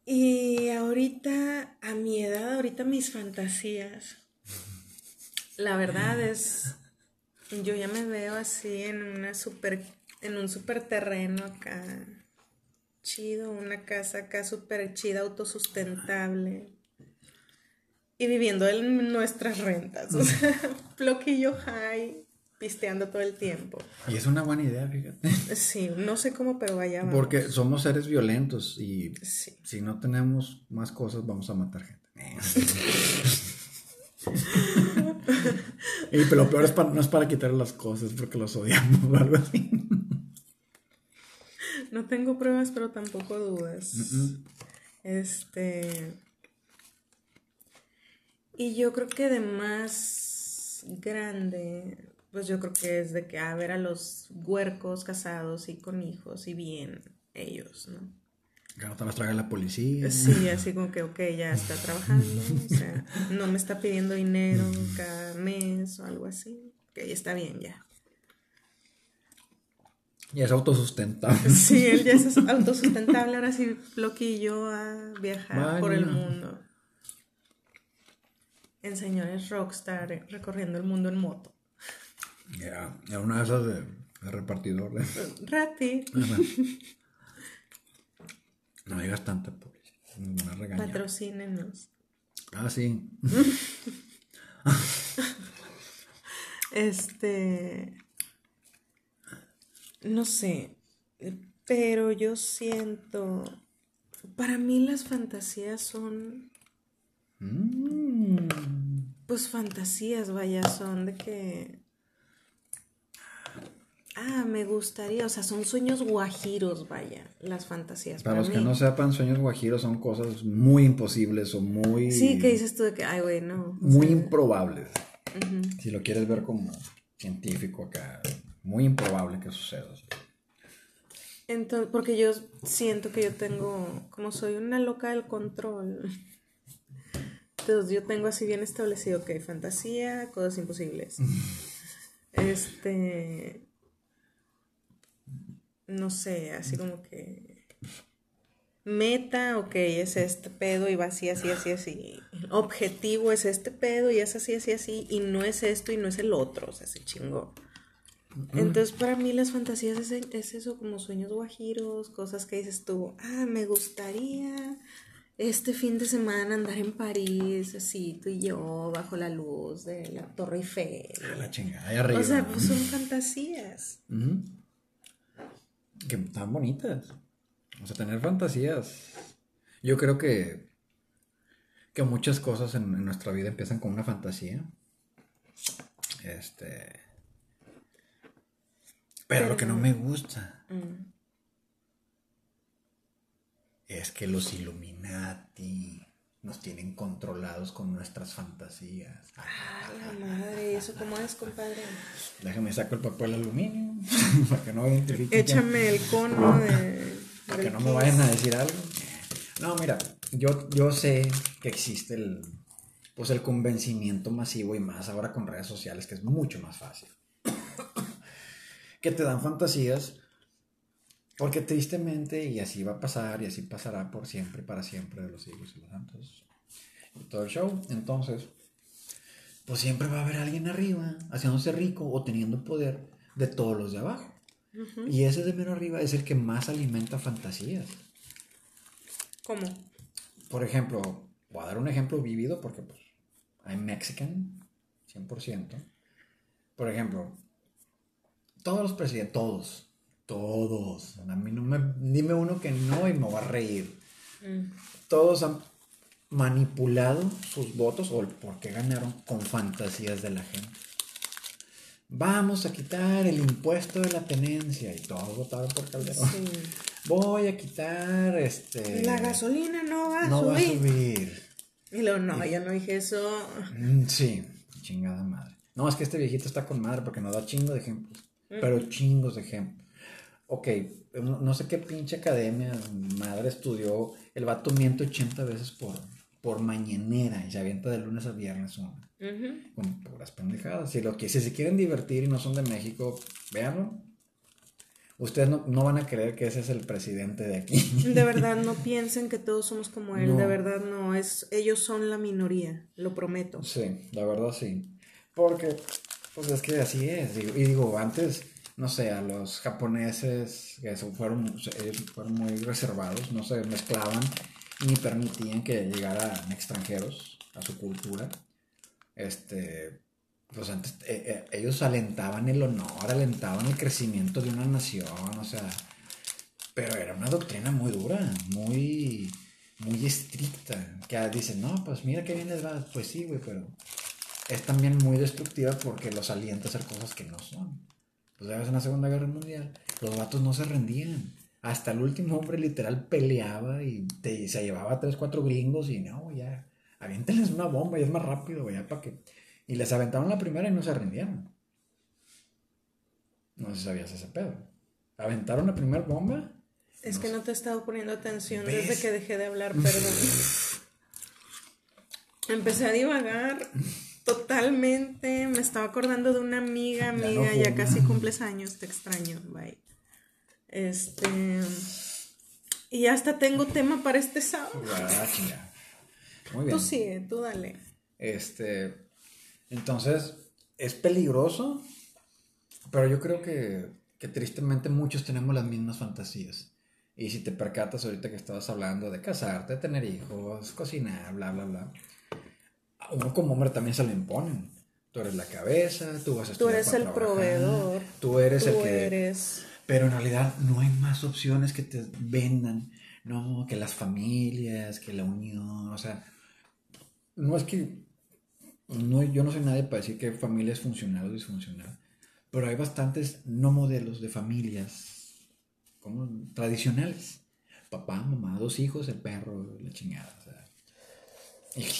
S1: Y ahorita, a mi edad, ahorita mis fantasías. La verdad es, yo ya me veo así en una super, en un super terreno acá, chido, una casa acá súper chida, autosustentable. Y viviendo en nuestras rentas, o sea, bloquillo high, pisteando todo el tiempo.
S2: Y es una buena idea, fíjate.
S1: Sí, no sé cómo, pero vaya. vamos.
S2: Porque somos seres violentos y
S1: Sí.
S2: si no tenemos más cosas, vamos a matar gente. y pero lo peor es pa- no es para quitar las cosas, porque los odiamos o algo así.
S1: No tengo pruebas, pero tampoco dudas. Este. Y yo creo que de más grande, pues yo creo que es de que a ver a los huercos casados y con hijos y bien ellos, ¿no?
S2: Que no te las traiga la policía.
S1: Sí, así como que, ok, ya está trabajando, o sea, no me está pidiendo dinero cada mes o algo así. Ok, está bien ya.
S2: Y es autosustentable.
S1: Sí, él ya es autosustentable, ahora sí loquillo a viajar por el mundo. En señores rockstar, eh, recorriendo el mundo en moto.
S2: Ya, era una de esas de, de repartidor. de-
S1: Rati,
S2: Ajá. No digas tanta publicidad. Nos van a regañar.
S1: patrocínenos.
S2: Ah, sí.
S1: Este. No sé. Pero yo siento. Para mí las fantasías son.
S2: Mm.
S1: Pues fantasías, vaya, son de que. Ah, me gustaría. O sea, son sueños guajiros, vaya, las fantasías.
S2: Para
S1: Para,
S2: los que no sepan, sueños guajiros son cosas muy imposibles o muy.
S1: Sí, que dices tú de que, ay, güey, no. o
S2: Muy
S1: sea,
S2: improbables. Si lo quieres ver como científico acá, muy improbable que suceda.
S1: Entonces, porque yo siento que yo tengo, como soy una loca del control, entonces yo tengo así bien establecido que fantasía, cosas imposibles. Este, no sé, así como que meta, ok, es este pedo y va así, así, así, así. Objetivo es este pedo y es así, así, así, y no es esto y no es el otro, o sea, se chingó. Entonces, para mí las fantasías es, es eso, como sueños guajiros, cosas que dices tú, ah, me gustaría este fin de semana andar en París, así, tú y yo, bajo la luz de la Torre Eiffel.
S2: A la chingada, ahí arriba.
S1: O sea, pues son fantasías.
S2: Que están bonitas. O sea, tener fantasías. Yo creo que, que muchas cosas en, en nuestra vida empiezan con una fantasía. Este. Pero lo que no me gusta
S1: Mm.
S2: es que los Illuminati nos tienen controlados con nuestras fantasías.
S1: Ah, la madre, ¿eso cómo es, compadre?
S2: Déjame saco el papel aluminio para que no identifiquen. quién-
S1: Échame el cono de...
S2: Para que no me vayan a decir algo. No, mira, yo, yo sé que existe el, pues el convencimiento masivo y más ahora con redes sociales, que es mucho más fácil. que te dan fantasías, porque tristemente, y así va a pasar, y así pasará por siempre, para siempre, de los siglos y los santos, todo el show. Entonces, pues siempre va a haber alguien arriba, haciéndose rico o teniendo poder de todos los de abajo. Y ese de mero arriba es el que más alimenta fantasías.
S1: ¿Cómo?
S2: por ejemplo, voy a dar un ejemplo vivido porque pues I'm Mexican, 100%. Por ejemplo, todos los presidentes, todos, todos, a mí no me, dime uno que no y me va a reír.
S1: Mm.
S2: Todos han manipulado sus votos o el por qué ganaron con fantasías de la gente. Vamos a quitar el impuesto de la tenencia y todos votaron por Calderón.
S1: Sí.
S2: Voy a quitar este
S1: La gasolina no va a
S2: no va a
S1: subir. Y luego, no, yo no dije eso.
S2: Mm, Sí, chingada madre. No, es que este viejito está con madre porque nos da chingo de ejemplos. Pero chingos de ejemplos. Ok, no, no sé qué pinche academia madre estudió. El vato miente 80 veces por, por mañanera y se avienta de lunes a viernes una. Con puras pendejadas. Si, lo que, si se quieren divertir y no son de México, véanlo. Ustedes no, no van a creer que ese es el presidente de aquí.
S1: De verdad, no piensen que todos somos como él.
S2: No.
S1: De verdad, no. es Ellos son la minoría, lo prometo.
S2: Sí, la verdad sí. Porque, pues es que así es. digo- Y digo, antes, no sé, a los japoneses, que fueron, ellos fueron muy reservados, no se mezclaban ni permitían que llegaran extranjeros a su cultura. Este, pues eh, eh, ellos alentaban el honor, alentaban el crecimiento de una nación, o sea, pero era una doctrina muy dura, muy, muy estricta, que dicen, no, pues mira qué bien les pues sí, güey, pero es también muy destructiva porque los alienta a hacer cosas que no son. Pues ya ves en la Segunda Guerra Mundial, los vatos no se rendían. Hasta el último hombre literal peleaba y te- se llevaba a tres, cuatro gringos y no, ya, aviéntenles una bomba y es más rápido, güey, ya para que... Y les aventaron la primera y no se rindieron. No sé si sabías ese pedo. Aventaron la primera bomba.
S1: Es que no te he estado poniendo atención
S2: ¿Ves?
S1: desde que dejé de hablar, perdón. Empecé a divagar totalmente. Me estaba acordando de una amiga, amiga, ya, casi cumples años, te extraño, bye. Este. Y hasta tengo tema para este sábado.
S2: Ah. Muy bien.
S1: Tú sigue, tú dale.
S2: Este, entonces, es peligroso, pero yo creo que, que tristemente muchos tenemos las mismas fantasías. Y si te percatas ahorita que estabas hablando de casarte, tener hijos, cocinar, bla, bla, bla, a uno como hombre también se le imponen. Tú eres la cabeza, tú vas a
S1: Tú
S2: estudiar
S1: eres
S2: para
S1: el
S2: trabajar,
S1: proveedor.
S2: Tú eres
S1: Tú
S2: el que...
S1: eres.
S2: Pero en realidad no hay más opciones que te vendan. No, que las familias, que la unión. O sea, no es que. No, yo no soy nadie para decir que familia es funcional o disfuncional. Pero hay bastantes no modelos de familias como tradicionales. Papá, mamá, dos hijos, el perro, la chingada. o sea,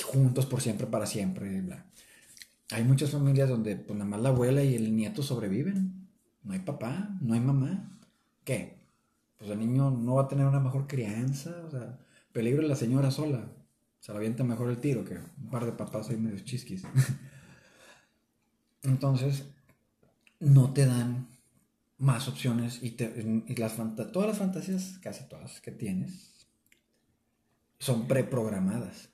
S2: juntos por siempre, para siempre, bla. Hay muchas familias donde pues nada más la abuela y el nieto sobreviven. No hay papá, no hay mamá. ¿Qué? Pues el niño no va a tener una mejor crianza. O sea, peligro la señora sola. Se la avienta mejor el tiro que un par de papás ahí medio chisquis. Entonces, no te dan más opciones y, te- y las todas las fantasías, casi todas que tienes, son preprogramadas.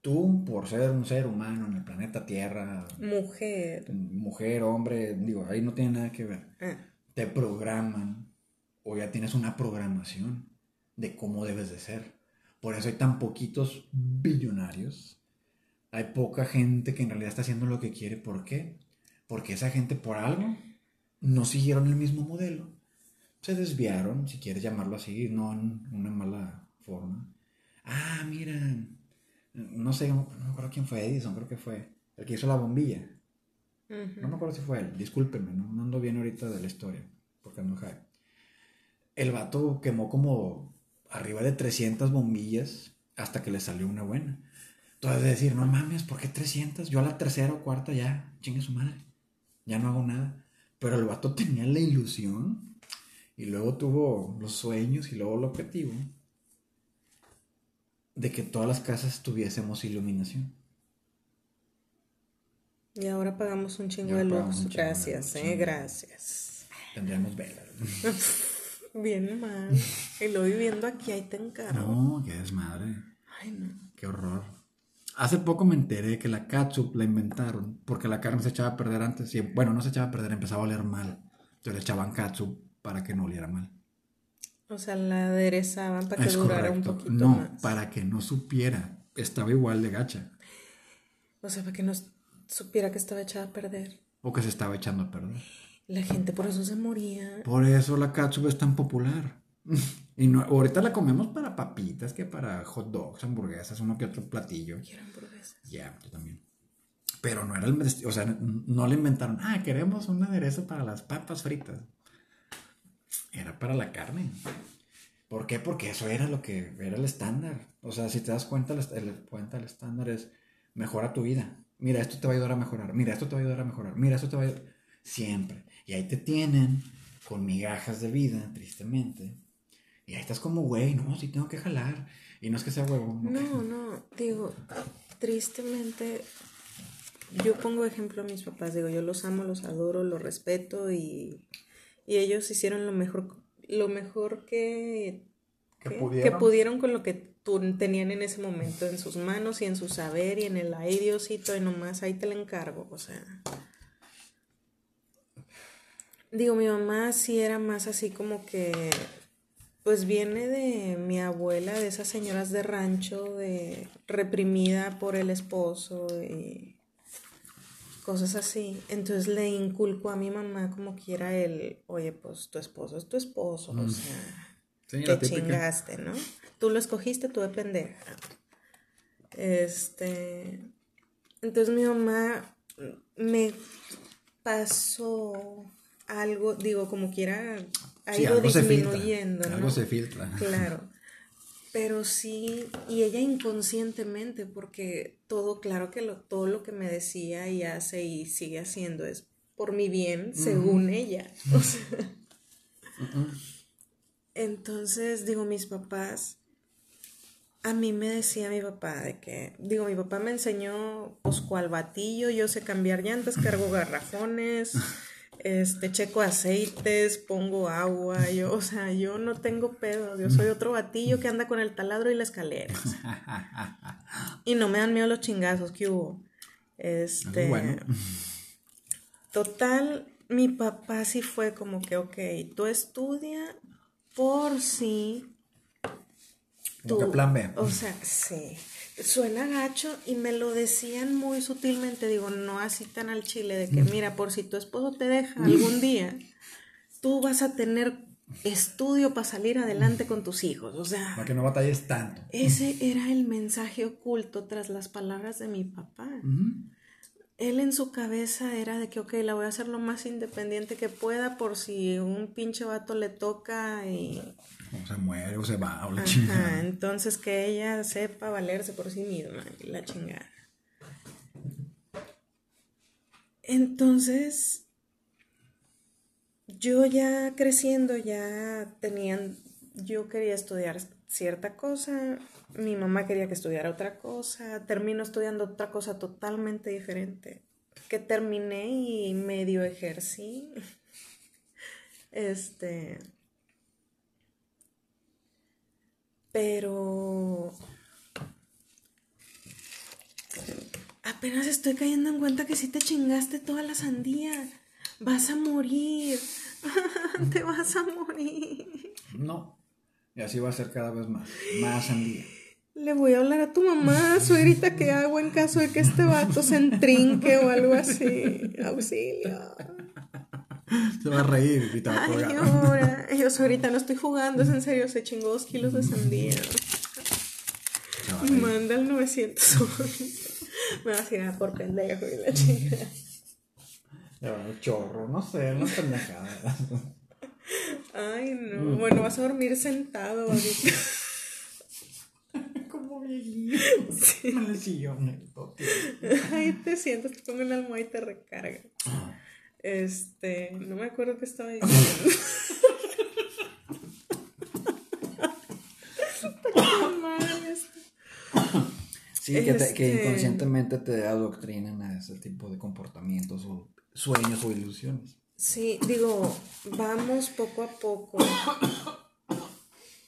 S2: Tú, por ser un ser humano en el planeta Tierra,
S1: Mujer.
S2: mujer, hombre, digo, ahí no tiene nada que ver.
S1: Ah,
S2: Te programan o ya tienes una programación de cómo debes de ser. Por eso hay tan poquitos billonarios. Hay poca gente que en realidad está haciendo lo que quiere. ¿Por qué? Porque esa gente por algo no siguieron el mismo modelo. Se desviaron, si quieres llamarlo así, no en una mala forma. Ah, mira, no sé, no me acuerdo quién fue Edison, creo que fue el que hizo la bombilla. No me acuerdo si fue él, discúlpenme, no, no ando bien ahorita de la historia, porque ando high. El vato quemó como arriba de 300 bombillas hasta que le salió una buena. Entonces decir, no mames, ¿por qué 300? Yo a la tercera o cuarta ya, chingue su madre, ya no hago nada. Pero el vato tenía la ilusión y luego tuvo los sueños y luego el objetivo de que todas las casas tuviésemos iluminación.
S1: Y ahora pagamos un chingo de luz. Gracias, eh, gracias.
S2: Tendríamos velas.
S1: Bien mal. Y lo viviendo aquí, ahí te encargo.
S2: No, qué desmadre.
S1: Ay, no.
S2: Qué horror. Hace poco me enteré que la catsup la inventaron porque la carne se echaba a perder antes. Y, bueno, no se echaba a perder, empezaba a oler mal. Entonces le echaban catsup para que no oliera mal.
S1: O sea, la aderezaban para que
S2: Es
S1: durara un poquito
S2: No,
S1: más.
S2: para que no supiera. Estaba igual de gacha.
S1: O sea, para que no supiera que estaba echada a perder.
S2: O que se estaba echando a perder.
S1: La gente por eso se moría.
S2: Por eso la catsup es tan popular. Y no, ahorita la comemos para papitas, que para hot dogs, hamburguesas, uno que otro platillo.
S1: Quiero hamburguesas.
S2: Ya, yo también. Pero no era el, o sea, no le inventaron, ah, queremos un aderezo para las papas fritas. Era para la carne. ¿Por qué? Porque eso era lo que era el estándar. O sea, si te das cuenta, el, cuenta, el estándar es mejora tu vida. Mira, esto te va a ayudar a mejorar. Mira, esto te va a ayudar a mejorar. Mira, esto te va a ayudar. Siempre. Y ahí te tienen con migajas de vida, tristemente. Y ahí estás como, güey, no, sí tengo que jalar. Y no es que sea huevo. No,
S1: no, digo, tristemente, yo pongo ejemplo a mis papás, digo, yo los amo, los adoro, los respeto y, y ellos hicieron lo mejor, lo mejor que,
S2: Que
S1: que-
S2: pudieron.
S1: que pudieron con lo que tenían en ese momento en sus manos y en su saber y en el ay Diosito y nomás ahí te la encargo, o sea. Digo, mi mamá sí era más así como que, pues viene de mi abuela, de esas señoras de rancho, de reprimida por el esposo y cosas así. Entonces le inculcó a mi mamá como quiera el, oye, pues tu esposo es tu esposo, o sea,
S2: Sí,
S1: te
S2: típica.
S1: chingaste, ¿no? Tú lo escogiste, tú de pendeja. Este, entonces mi mamá me pasó algo, digo, como quiera, ha
S2: Sí,
S1: ido
S2: algo se filtra,
S1: disminuyendo, ¿no?
S2: Algo se filtra.
S1: Claro. Pero sí, y ella inconscientemente, porque todo, claro que lo, todo lo que me decía y hace y sigue haciendo es por mi bien, según ella. O sea, entonces, digo, mis papás, a mí me decía mi papá de que, digo, mi papá me enseñó, pues, cual batillo, yo sé cambiar llantas, cargo garrafones, este, checo aceites, pongo agua, yo, o sea, yo no tengo pedo, yo soy otro batillo que anda con el taladro y la escalera. Y no me dan miedo los chingazos que hubo. Este,
S2: bueno.
S1: Total, mi papá sí fue como que, ok, tú estudia por si
S2: Como que plan B.
S1: o sea, sí. Suena gacho y me lo decían muy sutilmente, digo, no así tan al chile, de que mira, por si tu esposo te deja algún día, tú vas a tener estudio para salir adelante con tus hijos. O sea,
S2: Para que no batalles tanto.
S1: ese era el mensaje oculto tras las palabras de mi papá. Él en su cabeza era de que, ok, la voy a hacer lo más independiente que pueda por si un pinche vato le toca y...
S2: O se muere o se va o la
S1: Ajá,
S2: chingada.
S1: entonces que ella sepa valerse por sí misma la chingada. Entonces, yo ya creciendo, ya tenían, yo quería estudiar cierta cosa, mi mamá quería que estudiara otra cosa, termino estudiando otra cosa totalmente diferente, que terminé y medio ejercí. Este, pero apenas estoy cayendo en cuenta que si te chingaste toda la sandía. Vas a morir. te vas a morir.
S2: No. Y así va a ser cada vez más. Más sandía.
S1: Le voy a hablar a tu mamá, suegrita, ¿qué hago en caso de que este vato se entrinque o algo así? Auxilio.
S2: Se va a reír y te va a
S1: Ay, ahora. Yo, suegrita, no estoy jugando, es en serio, se chingó dos kilos de sandía.
S2: Va.
S1: Manda el 911. Me vas a ir a por pendejo y la chica.
S2: Va a chorro, no sé, una pendejada.
S1: Ay, no. Bueno, vas a dormir sentado ahorita.
S2: Como viejito. En el sillón. el toque.
S1: Ahí te sientas, te pongo una almohada y te recarga. Este, no me acuerdo qué estaba diciendo.
S2: Sí, que, te- que
S1: Este-
S2: inconscientemente te adoctrinan a ese tipo de comportamientos o sueños o ilusiones.
S1: Sí, digo, vamos poco a poco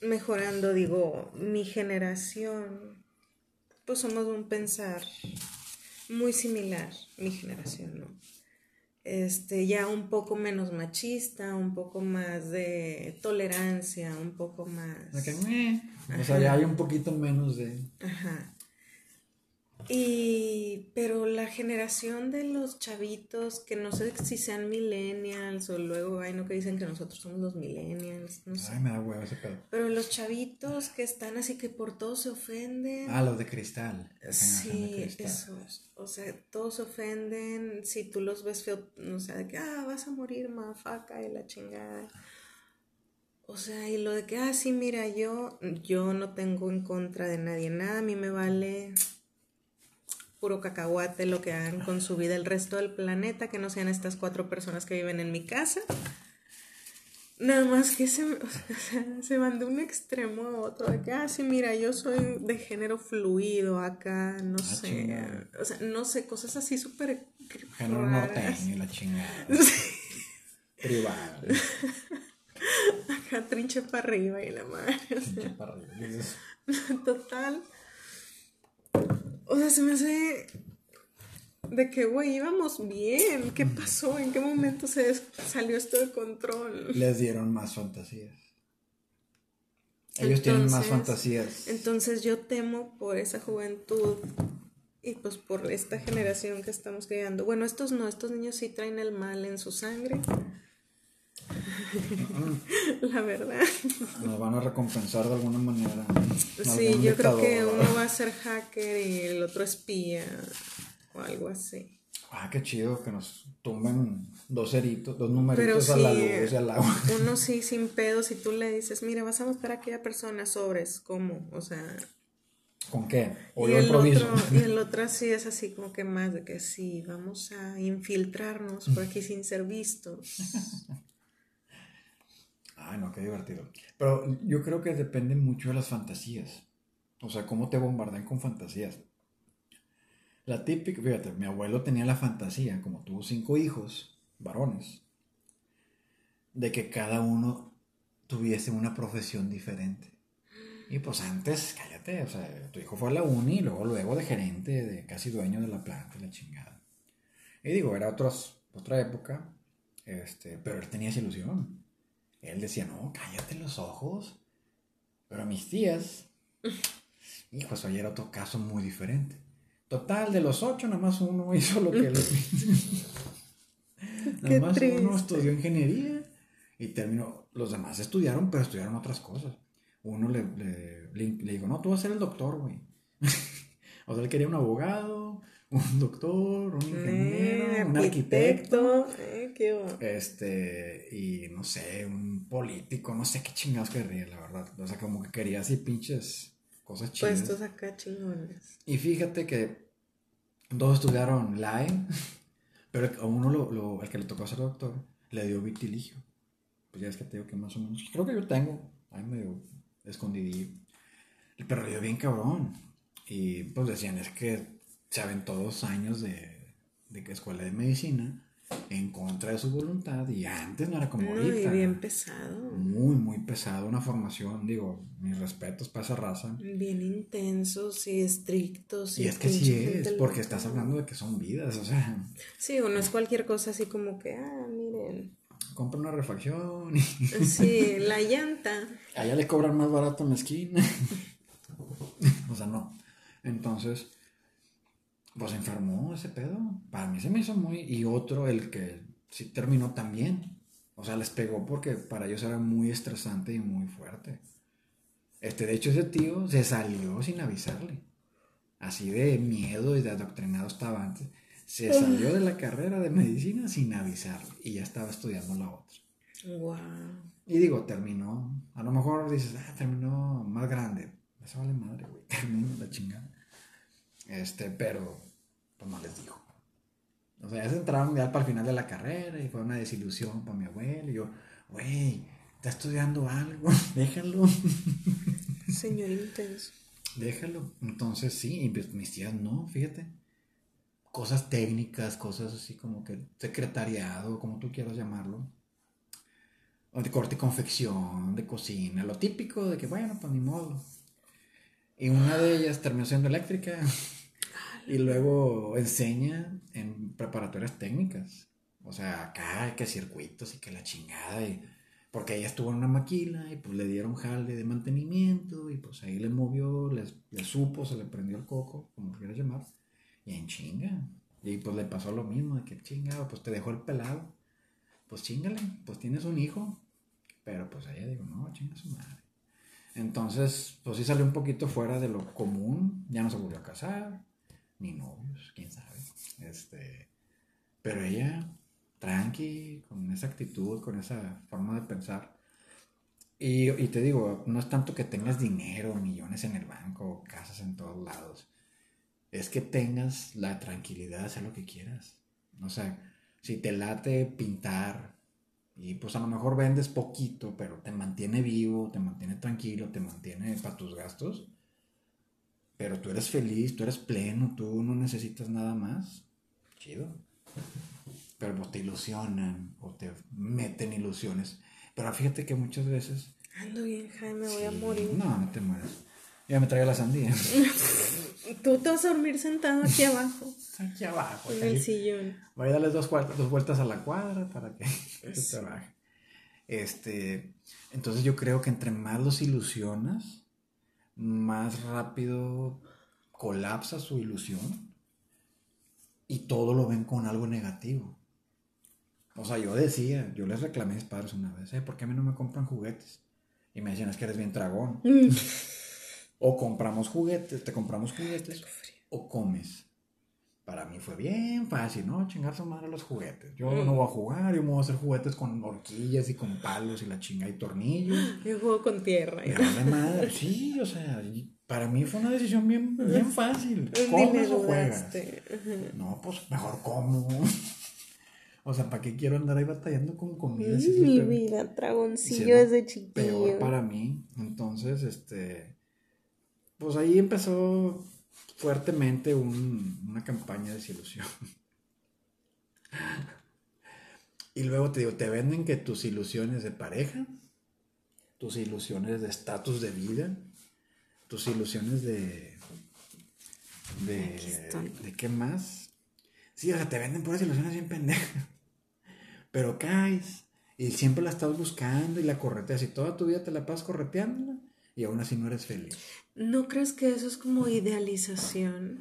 S1: mejorando, digo, mi generación, pues somos de un pensar muy similar, mi generación, ¿no? Este, ya un poco menos machista, un poco más de tolerancia, un poco más...
S2: o sea, ya hay un poquito menos de...
S1: Ajá. Y, pero la generación de los chavitos, que no sé si sean millennials o luego hay no que dicen que nosotros somos los millennials, no sé.
S2: Ay, me da huevo ese pedo.
S1: Pero los chavitos que están así que por todo se ofenden.
S2: Ah, los de cristal.
S1: Sí, eso. O sea, todos se ofenden. Si tú los ves feo, o sea, de que, ah, vas a morir, mafaca y la chingada. O sea, y lo de que, ah, sí, mira, yo, yo no tengo en contra de nadie nada, a mí me vale puro cacahuate lo que hagan con su vida el resto del planeta, que no sean estas cuatro personas que viven en mi casa. Nada más que se, se van de un extremo a otro, de que, ah, sí, mira, yo soy de género fluido acá, no ah, sé, o sea, no sé, cosas así súper
S2: Género norteño, la chingada. Privado.
S1: Acá trinche para arriba y la madre. Trinche para arriba. Total. O sea, se me hace de que, güey, íbamos bien. ¿Qué pasó? ¿En qué momento se salió esto de control?
S2: Les dieron más fantasías. Ellos tienen más fantasías.
S1: Entonces yo temo por esa juventud y pues por esta generación que estamos creando. Bueno, estos no, estos niños sí traen el mal en su sangre. La verdad.
S2: Nos van a recompensar de alguna manera.
S1: Sí, yo creo que uno va a ser hacker y el otro espía o algo así.
S2: Ah, qué chido que nos tumben dos ceritos, dos numeritos a la luz y al agua.
S1: Uno sí, sin pedos, y tú le dices, mira, vas a buscar a aquella persona sobres, ¿cómo? O sea...
S2: ¿Con qué?
S1: O y, el otro, y el otro sí es así como que más de que sí, vamos a infiltrarnos por aquí sin ser vistos.
S2: No, qué divertido. Pero yo creo que depende mucho de las fantasías. O sea, cómo te bombardean con fantasías. La típica, fíjate, mi abuelo tenía la fantasía, como tuvo cinco hijos, varones, de que cada uno tuviese una profesión diferente. Y pues antes, cállate, o sea, tu hijo fue a la uni, luego, luego de gerente, de casi dueño de la planta, la chingada. Y digo, era otros, otra época, este, pero él tenía esa ilusión. Él decía, no, cállate los ojos. Pero a mis tías, hijo, eso era otro caso muy diferente. Total, de los ocho, nada más uno hizo lo que le Nada más uno estudió ingeniería y terminó. Los demás estudiaron, pero estudiaron otras cosas. Uno le, le, le, dijo, no, tú vas a ser el doctor, güey. o sea, él quería un abogado, un doctor, un ingeniero, un arquitecto. Eh, este, y no sé, un político, no sé qué chingados querría, la verdad. O sea, como que quería así pinches cosas chidas.
S1: Puestos acá chingones.
S2: Y fíjate que dos estudiaron LAE, pero a uno, lo, lo, el que le tocó ser doctor, le dio vitiligio. Pues ya es que te digo que más o menos, creo que yo tengo, ahí medio escondidillo. Pero le dio bien cabrón. Y pues decían, es que se aventó dos años de, de escuela de medicina en contra de su voluntad y antes no era como ahorita.
S1: Muy bien pesado.
S2: Muy, muy pesado, una formación, digo, mis respetos para esa raza.
S1: Bien intensos y estrictos.
S2: Y, es que sí es, porque estás hablando de que son vidas, o sea.
S1: Sí, o no es cualquier cosa así como que, ah, miren.
S2: Compra una refacción.
S1: Sí, la llanta.
S2: Allá le cobran más barato en la esquina. o sea, no. Entonces pues enfermó ese pedo. Para mí se me hizo muy... Y otro, el que sí terminó también. O sea, les pegó porque para ellos era muy estresante y muy fuerte. Este, de hecho, ese tío se salió sin avisarle. Así de miedo y de adoctrinado estaba antes. Se salió de la carrera de medicina sin avisarle y ya estaba estudiando la otra.
S1: Wow.
S2: Y digo, terminó. A lo mejor dices, ah, terminó más grande. Eso vale madre, güey. Terminó la chingada. Este, pero pues no les dijo. O sea, ya se entraron ya para el final de la carrera y fue una desilusión para mi abuelo. Y yo, güey, está estudiando algo, déjalo.
S1: Señor intenso.
S2: Déjalo. Entonces sí, y pues, mis tías no, fíjate. Cosas técnicas, cosas así como que secretariado, como tú quieras llamarlo. O de corte y confección, de cocina, lo típico de que, bueno, pues ni modo. Y una de ellas terminó siendo eléctrica y luego enseña en preparatorias técnicas. O sea, acá, que circuitos y que la chingada. Y, porque ella estuvo en una maquila y pues le dieron jale de mantenimiento y pues ahí le movió, le, le supo, se le prendió el coco, como quieras llamar. Y en chinga. Y pues le pasó lo mismo, de que chingado, pues te dejó el pelado. Pues chingale, pues tienes un hijo. Pero pues ella digo, no, chinga su madre. Entonces, pues sí salió un poquito fuera de lo común. Ya no se volvió a casar, ni novios, quién sabe. Este, pero ella, tranqui, con esa actitud, con esa forma de pensar. Y, y te digo, no es tanto que tengas dinero, millones en el banco, casas en todos lados. Es que tengas la tranquilidad de hacer lo que quieras. O sea, si te late pintar, y pues a lo mejor vendes poquito, pero te mantiene vivo, te mantiene tranquilo, te mantiene para tus gastos. Pero tú eres feliz, tú eres pleno, tú no necesitas nada más. Chido. Pero pues te ilusionan o te meten ilusiones. Pero fíjate que muchas veces...
S1: Ando bien, Jaime, voy a morir.
S2: No, no te mueres. Ya me traigo la sandía.
S1: Tú te vas a dormir sentado aquí abajo.
S2: Aquí abajo.
S1: En el sillón.
S2: Voy a darles dos, dos vueltas a la cuadra para que se baje. Este, entonces yo creo que entre más los ilusionas, más rápido colapsa su ilusión y todo lo ven con algo negativo. O sea, yo decía, yo les reclamé a mis padres una vez, ¿eh? ¿por qué a mí no me compran juguetes? Y me decían, es que eres bien dragón. O compramos juguetes, te compramos juguetes, o comes. Para mí fue bien fácil, ¿no? Chingar su madre los juguetes. Yo no voy a jugar, yo me voy a hacer juguetes con horquillas y con palos y la chinga y tornillos.
S1: Yo juego con tierra.
S2: Y madre, sí, o sea, para mí fue una decisión bien, bien fácil. ¿Comes o juegas? No, pues mejor como. O sea, ¿para qué quiero andar ahí batallando con comida?
S1: mi vida, dragoncillo desde chiquillo.
S2: Peor para mí. Entonces, este pues ahí empezó fuertemente una campaña de desilusión. y luego te digo, te venden que tus ilusiones de pareja, tus ilusiones de estatus de vida, tus ilusiones de... ¿De, ¿de qué más? Sí, o sea, te venden puras ilusiones bien pendejas. Pero caes y siempre la estás buscando y la correteas y toda tu vida te la pasas correteándola y aún así no eres feliz.
S1: ¿No crees que eso es como idealización?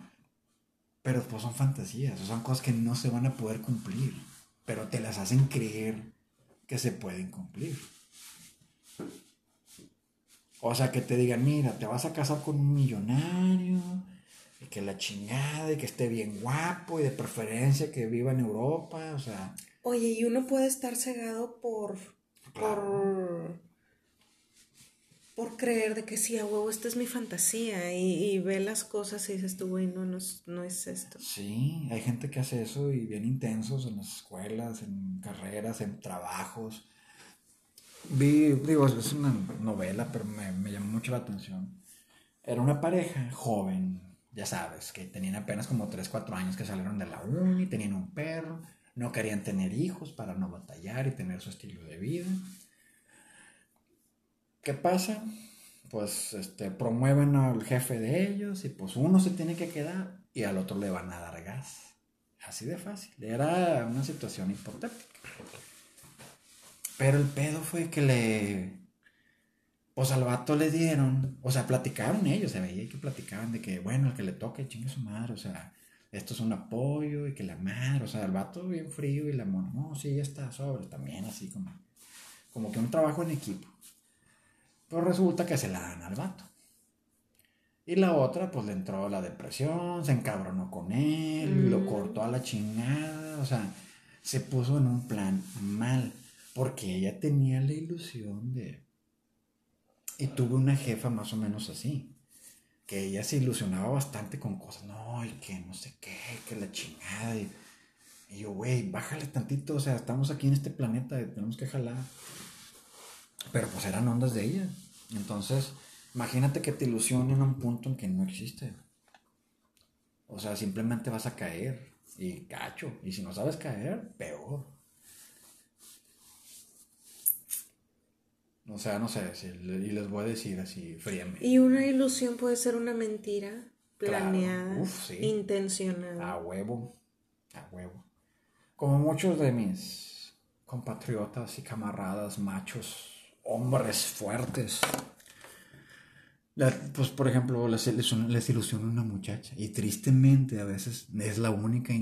S2: Pero pues son fantasías, son cosas que no se van a poder cumplir, pero te las hacen creer que se pueden cumplir. O sea, que te digan, mira, te vas a casar con un millonario, y que la chingada, y que esté bien guapo, y de preferencia que viva en Europa, o sea...
S1: Oye, y uno puede estar cegado por... por por creer de que sí, a huevo, esta es mi fantasía y, ve las cosas y dices tú, güey, no, no, es esto.
S2: Sí, hay gente que hace eso y bien intensos en las escuelas, en carreras, en trabajos. Vi, digo, es una novela, pero me, me llamó mucho la atención. Era una pareja joven, ya sabes, que tenían apenas como 3, 4 años que salieron de la uni, tenían un perro, no querían tener hijos para no batallar y tener su estilo de vida. ¿Qué pasa? Pues este, promueven al jefe de ellos y pues uno se tiene que quedar y al otro le van a dar gas. Así de fácil. Era una situación hipotética. Pero el pedo fue que le... Pues al vato le dieron, o sea, platicaron ellos, se veía que platicaban de que, bueno, el que le toque, chingue su madre, o sea, esto es un apoyo y que la madre, o sea, el vato bien frío y la mona, no, sí, ya está sobre, también así como, como que un trabajo en equipo. Pues resulta que se la dan al vato. Y la otra, pues le entró la depresión, se encabronó con él, lo mm. cortó a la chingada, o sea, se puso en un plan mal, porque ella tenía la ilusión de... Y tuve una jefa más o menos así, que ella se ilusionaba bastante con cosas, no, y que no sé qué, que la chingada. Y, y yo, güey, bájale tantito, o sea, estamos aquí en este planeta, tenemos que jalar. Pero pues eran ondas de ella. Entonces, imagínate que te ilusionen en un punto en que no existe. O sea, simplemente vas a caer. Y cacho. Y si no sabes caer, peor. O sea, no sé, si, y les voy a decir así fríamente.
S1: Y una ilusión puede ser una mentira planeada, intencionada.
S2: A huevo, a huevo. como muchos de mis compatriotas y camaradas machos, hombres fuertes, pues por ejemplo, les, les, ilusiona una muchacha y tristemente a veces es la única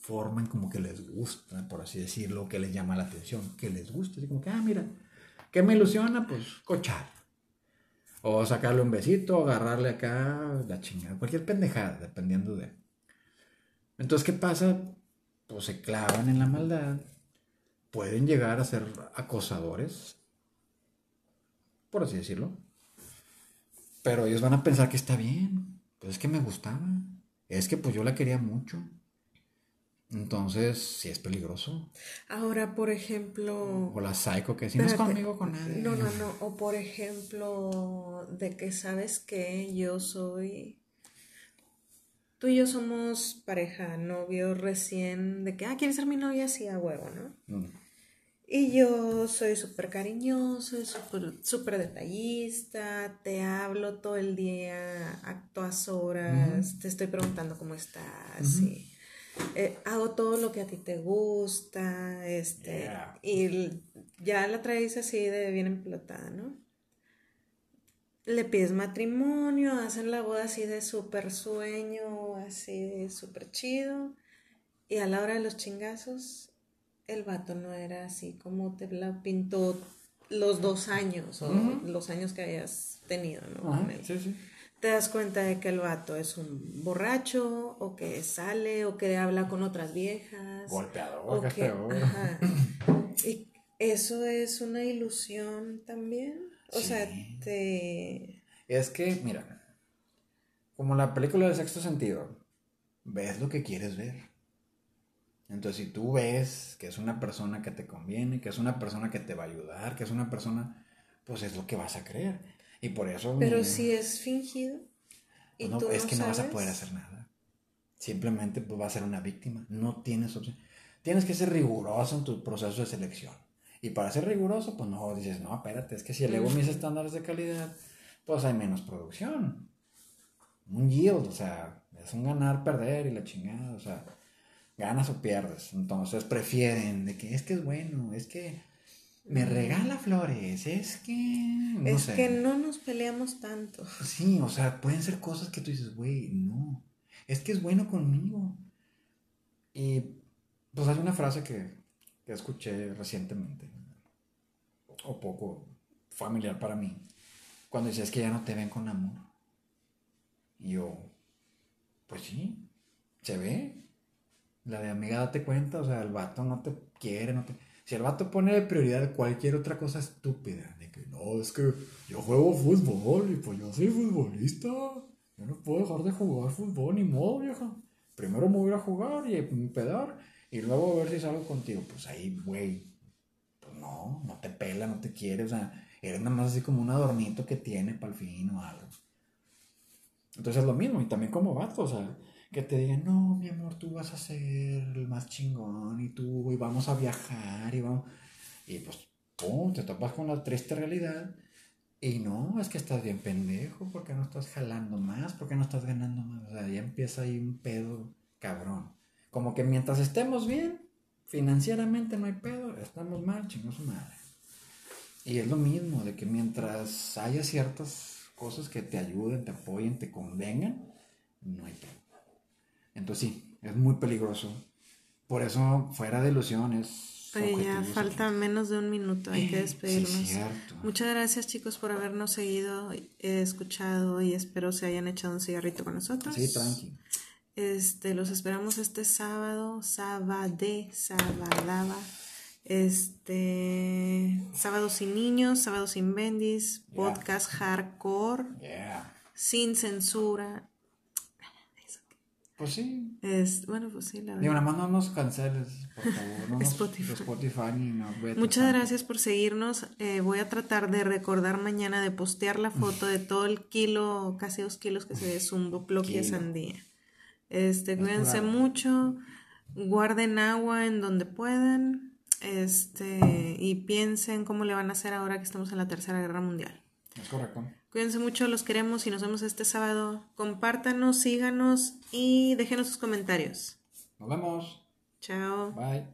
S2: forma en como que les gusta, por así decirlo, que les llama la atención, que les gusta, así como que, ah, mira, ¿qué me ilusiona? Pues cochar. O sacarle un besito, agarrarle acá la chingada, cualquier pendejada, dependiendo de... Entonces, ¿qué pasa? Pues se clavan en la maldad, pueden llegar a ser acosadores, por así decirlo. Pero ellos van a pensar que está bien. Pues es que me gustaba. Es que pues yo la quería mucho. Entonces, sí es peligroso.
S1: Ahora, por ejemplo.
S2: O la psycho que si no es conmigo con nadie.
S1: No, no, no. O por ejemplo, de que sabes que yo soy. Tú y yo somos pareja, novio recién, de que, ah, ¿quieres ser mi novia? Sí, a huevo, ¿no? Mm. Y yo soy súper cariñoso, súper detallista, te hablo todo el día a todas horas, te estoy preguntando cómo estás, eh, hago todo lo que a ti te gusta, este, y ya la traes así de bien emplotada, ¿no? Le pides matrimonio, hacen la boda así de súper sueño, así de súper chido, y a la hora de los chingazos el vato no era así como te la pintó los dos años o los años que hayas tenido, ¿no? Te das cuenta de que el vato es un borracho o que sale o que habla con otras viejas.
S2: Golpeador, o que,
S1: Y eso es una ilusión también. O sea, te...
S2: Es que, mira, como la película del sexto sentido, ves lo que quieres ver. Entonces, si tú ves que es una persona que te conviene, que es una persona que te va a ayudar, que es una persona, pues es lo que vas a creer. Y por eso...
S1: Pero si es fingido.
S2: ¿y no, es que no vas a poder hacer nada. Simplemente pues, va a ser una víctima. No tienes opción. Tienes que ser riguroso en tu proceso de selección. Y para ser riguroso, pues no dices, no, espérate, es que si elevo mis estándares de calidad, pues hay menos producción. Un yield, o sea, es un ganar, perder y la chingada, o sea ganas o pierdes. Entonces prefieren de que es que es bueno, es que me regala flores, es que...
S1: es que no nos peleamos tanto.
S2: Sí, o sea, pueden ser cosas que tú dices, güey, no, es que es bueno conmigo. Y pues hay una frase que, que escuché recientemente, o poco familiar para mí, cuando dices que ya no te ven con amor. Y yo, pues sí, se ve, la de amiga, date cuenta, o sea, el vato no te quiere, no te... Si el vato pone de prioridad cualquier otra cosa estúpida, de que no, es que yo juego fútbol y pues yo soy futbolista, yo no puedo dejar de jugar fútbol ni modo, vieja. Primero me voy a jugar y pedar y luego a ver si salgo contigo. Pues ahí, güey, pues no, no te pela, no te quiere, o sea, eres nada más así como un adornito que tiene para el fin o algo. Entonces es lo mismo, y también como vato, o sea, que te digan, no, mi amor, tú vas a ser el más chingón y tú, y vamos a viajar y vamos. Y pues, pum, te topas con la triste realidad. Y no, es que estás bien pendejo, porque no estás jalando más, porque no estás ganando más. O sea, ya empieza ahí un pedo cabrón. Como que mientras estemos bien, financieramente no hay pedo, estamos mal, chingón su madre. Y es lo mismo, de que mientras haya ciertas cosas que te ayuden, te apoyen, te convengan, no hay pedo. Entonces sí, es muy peligroso. Por eso, fuera de ilusiones.
S1: Oye, ya falta menos de un minuto, hay que despedirnos. Muchas gracias chicos por habernos seguido, escuchado y espero se hayan echado un cigarrito con nosotros.
S2: Sí, tranqui.
S1: Este, los esperamos este sábado, sábado, sábado, este, sábado sin niños, sábado sin bendis, podcast hardcore, sin censura,
S2: pues sí.
S1: Es, bueno, pues sí, la
S2: verdad. Digo, nada más no nos canceles, por favor. No Spotify. Spotify no
S1: Muchas gracias por seguirnos. Eh, voy a tratar de recordar mañana de postear la foto de todo el kilo, casi dos kilos que se de zumbo, ploquia, sandía. Este, cuídense mucho, guarden agua en donde puedan, este, y piensen cómo le van a hacer ahora que estamos en la Tercera Guerra Mundial.
S2: Es correcto.
S1: Cuídense mucho, los queremos y nos vemos este sábado. Compártanos, síganos y déjenos sus comentarios.
S2: Nos vemos.
S1: Chao.
S2: Bye.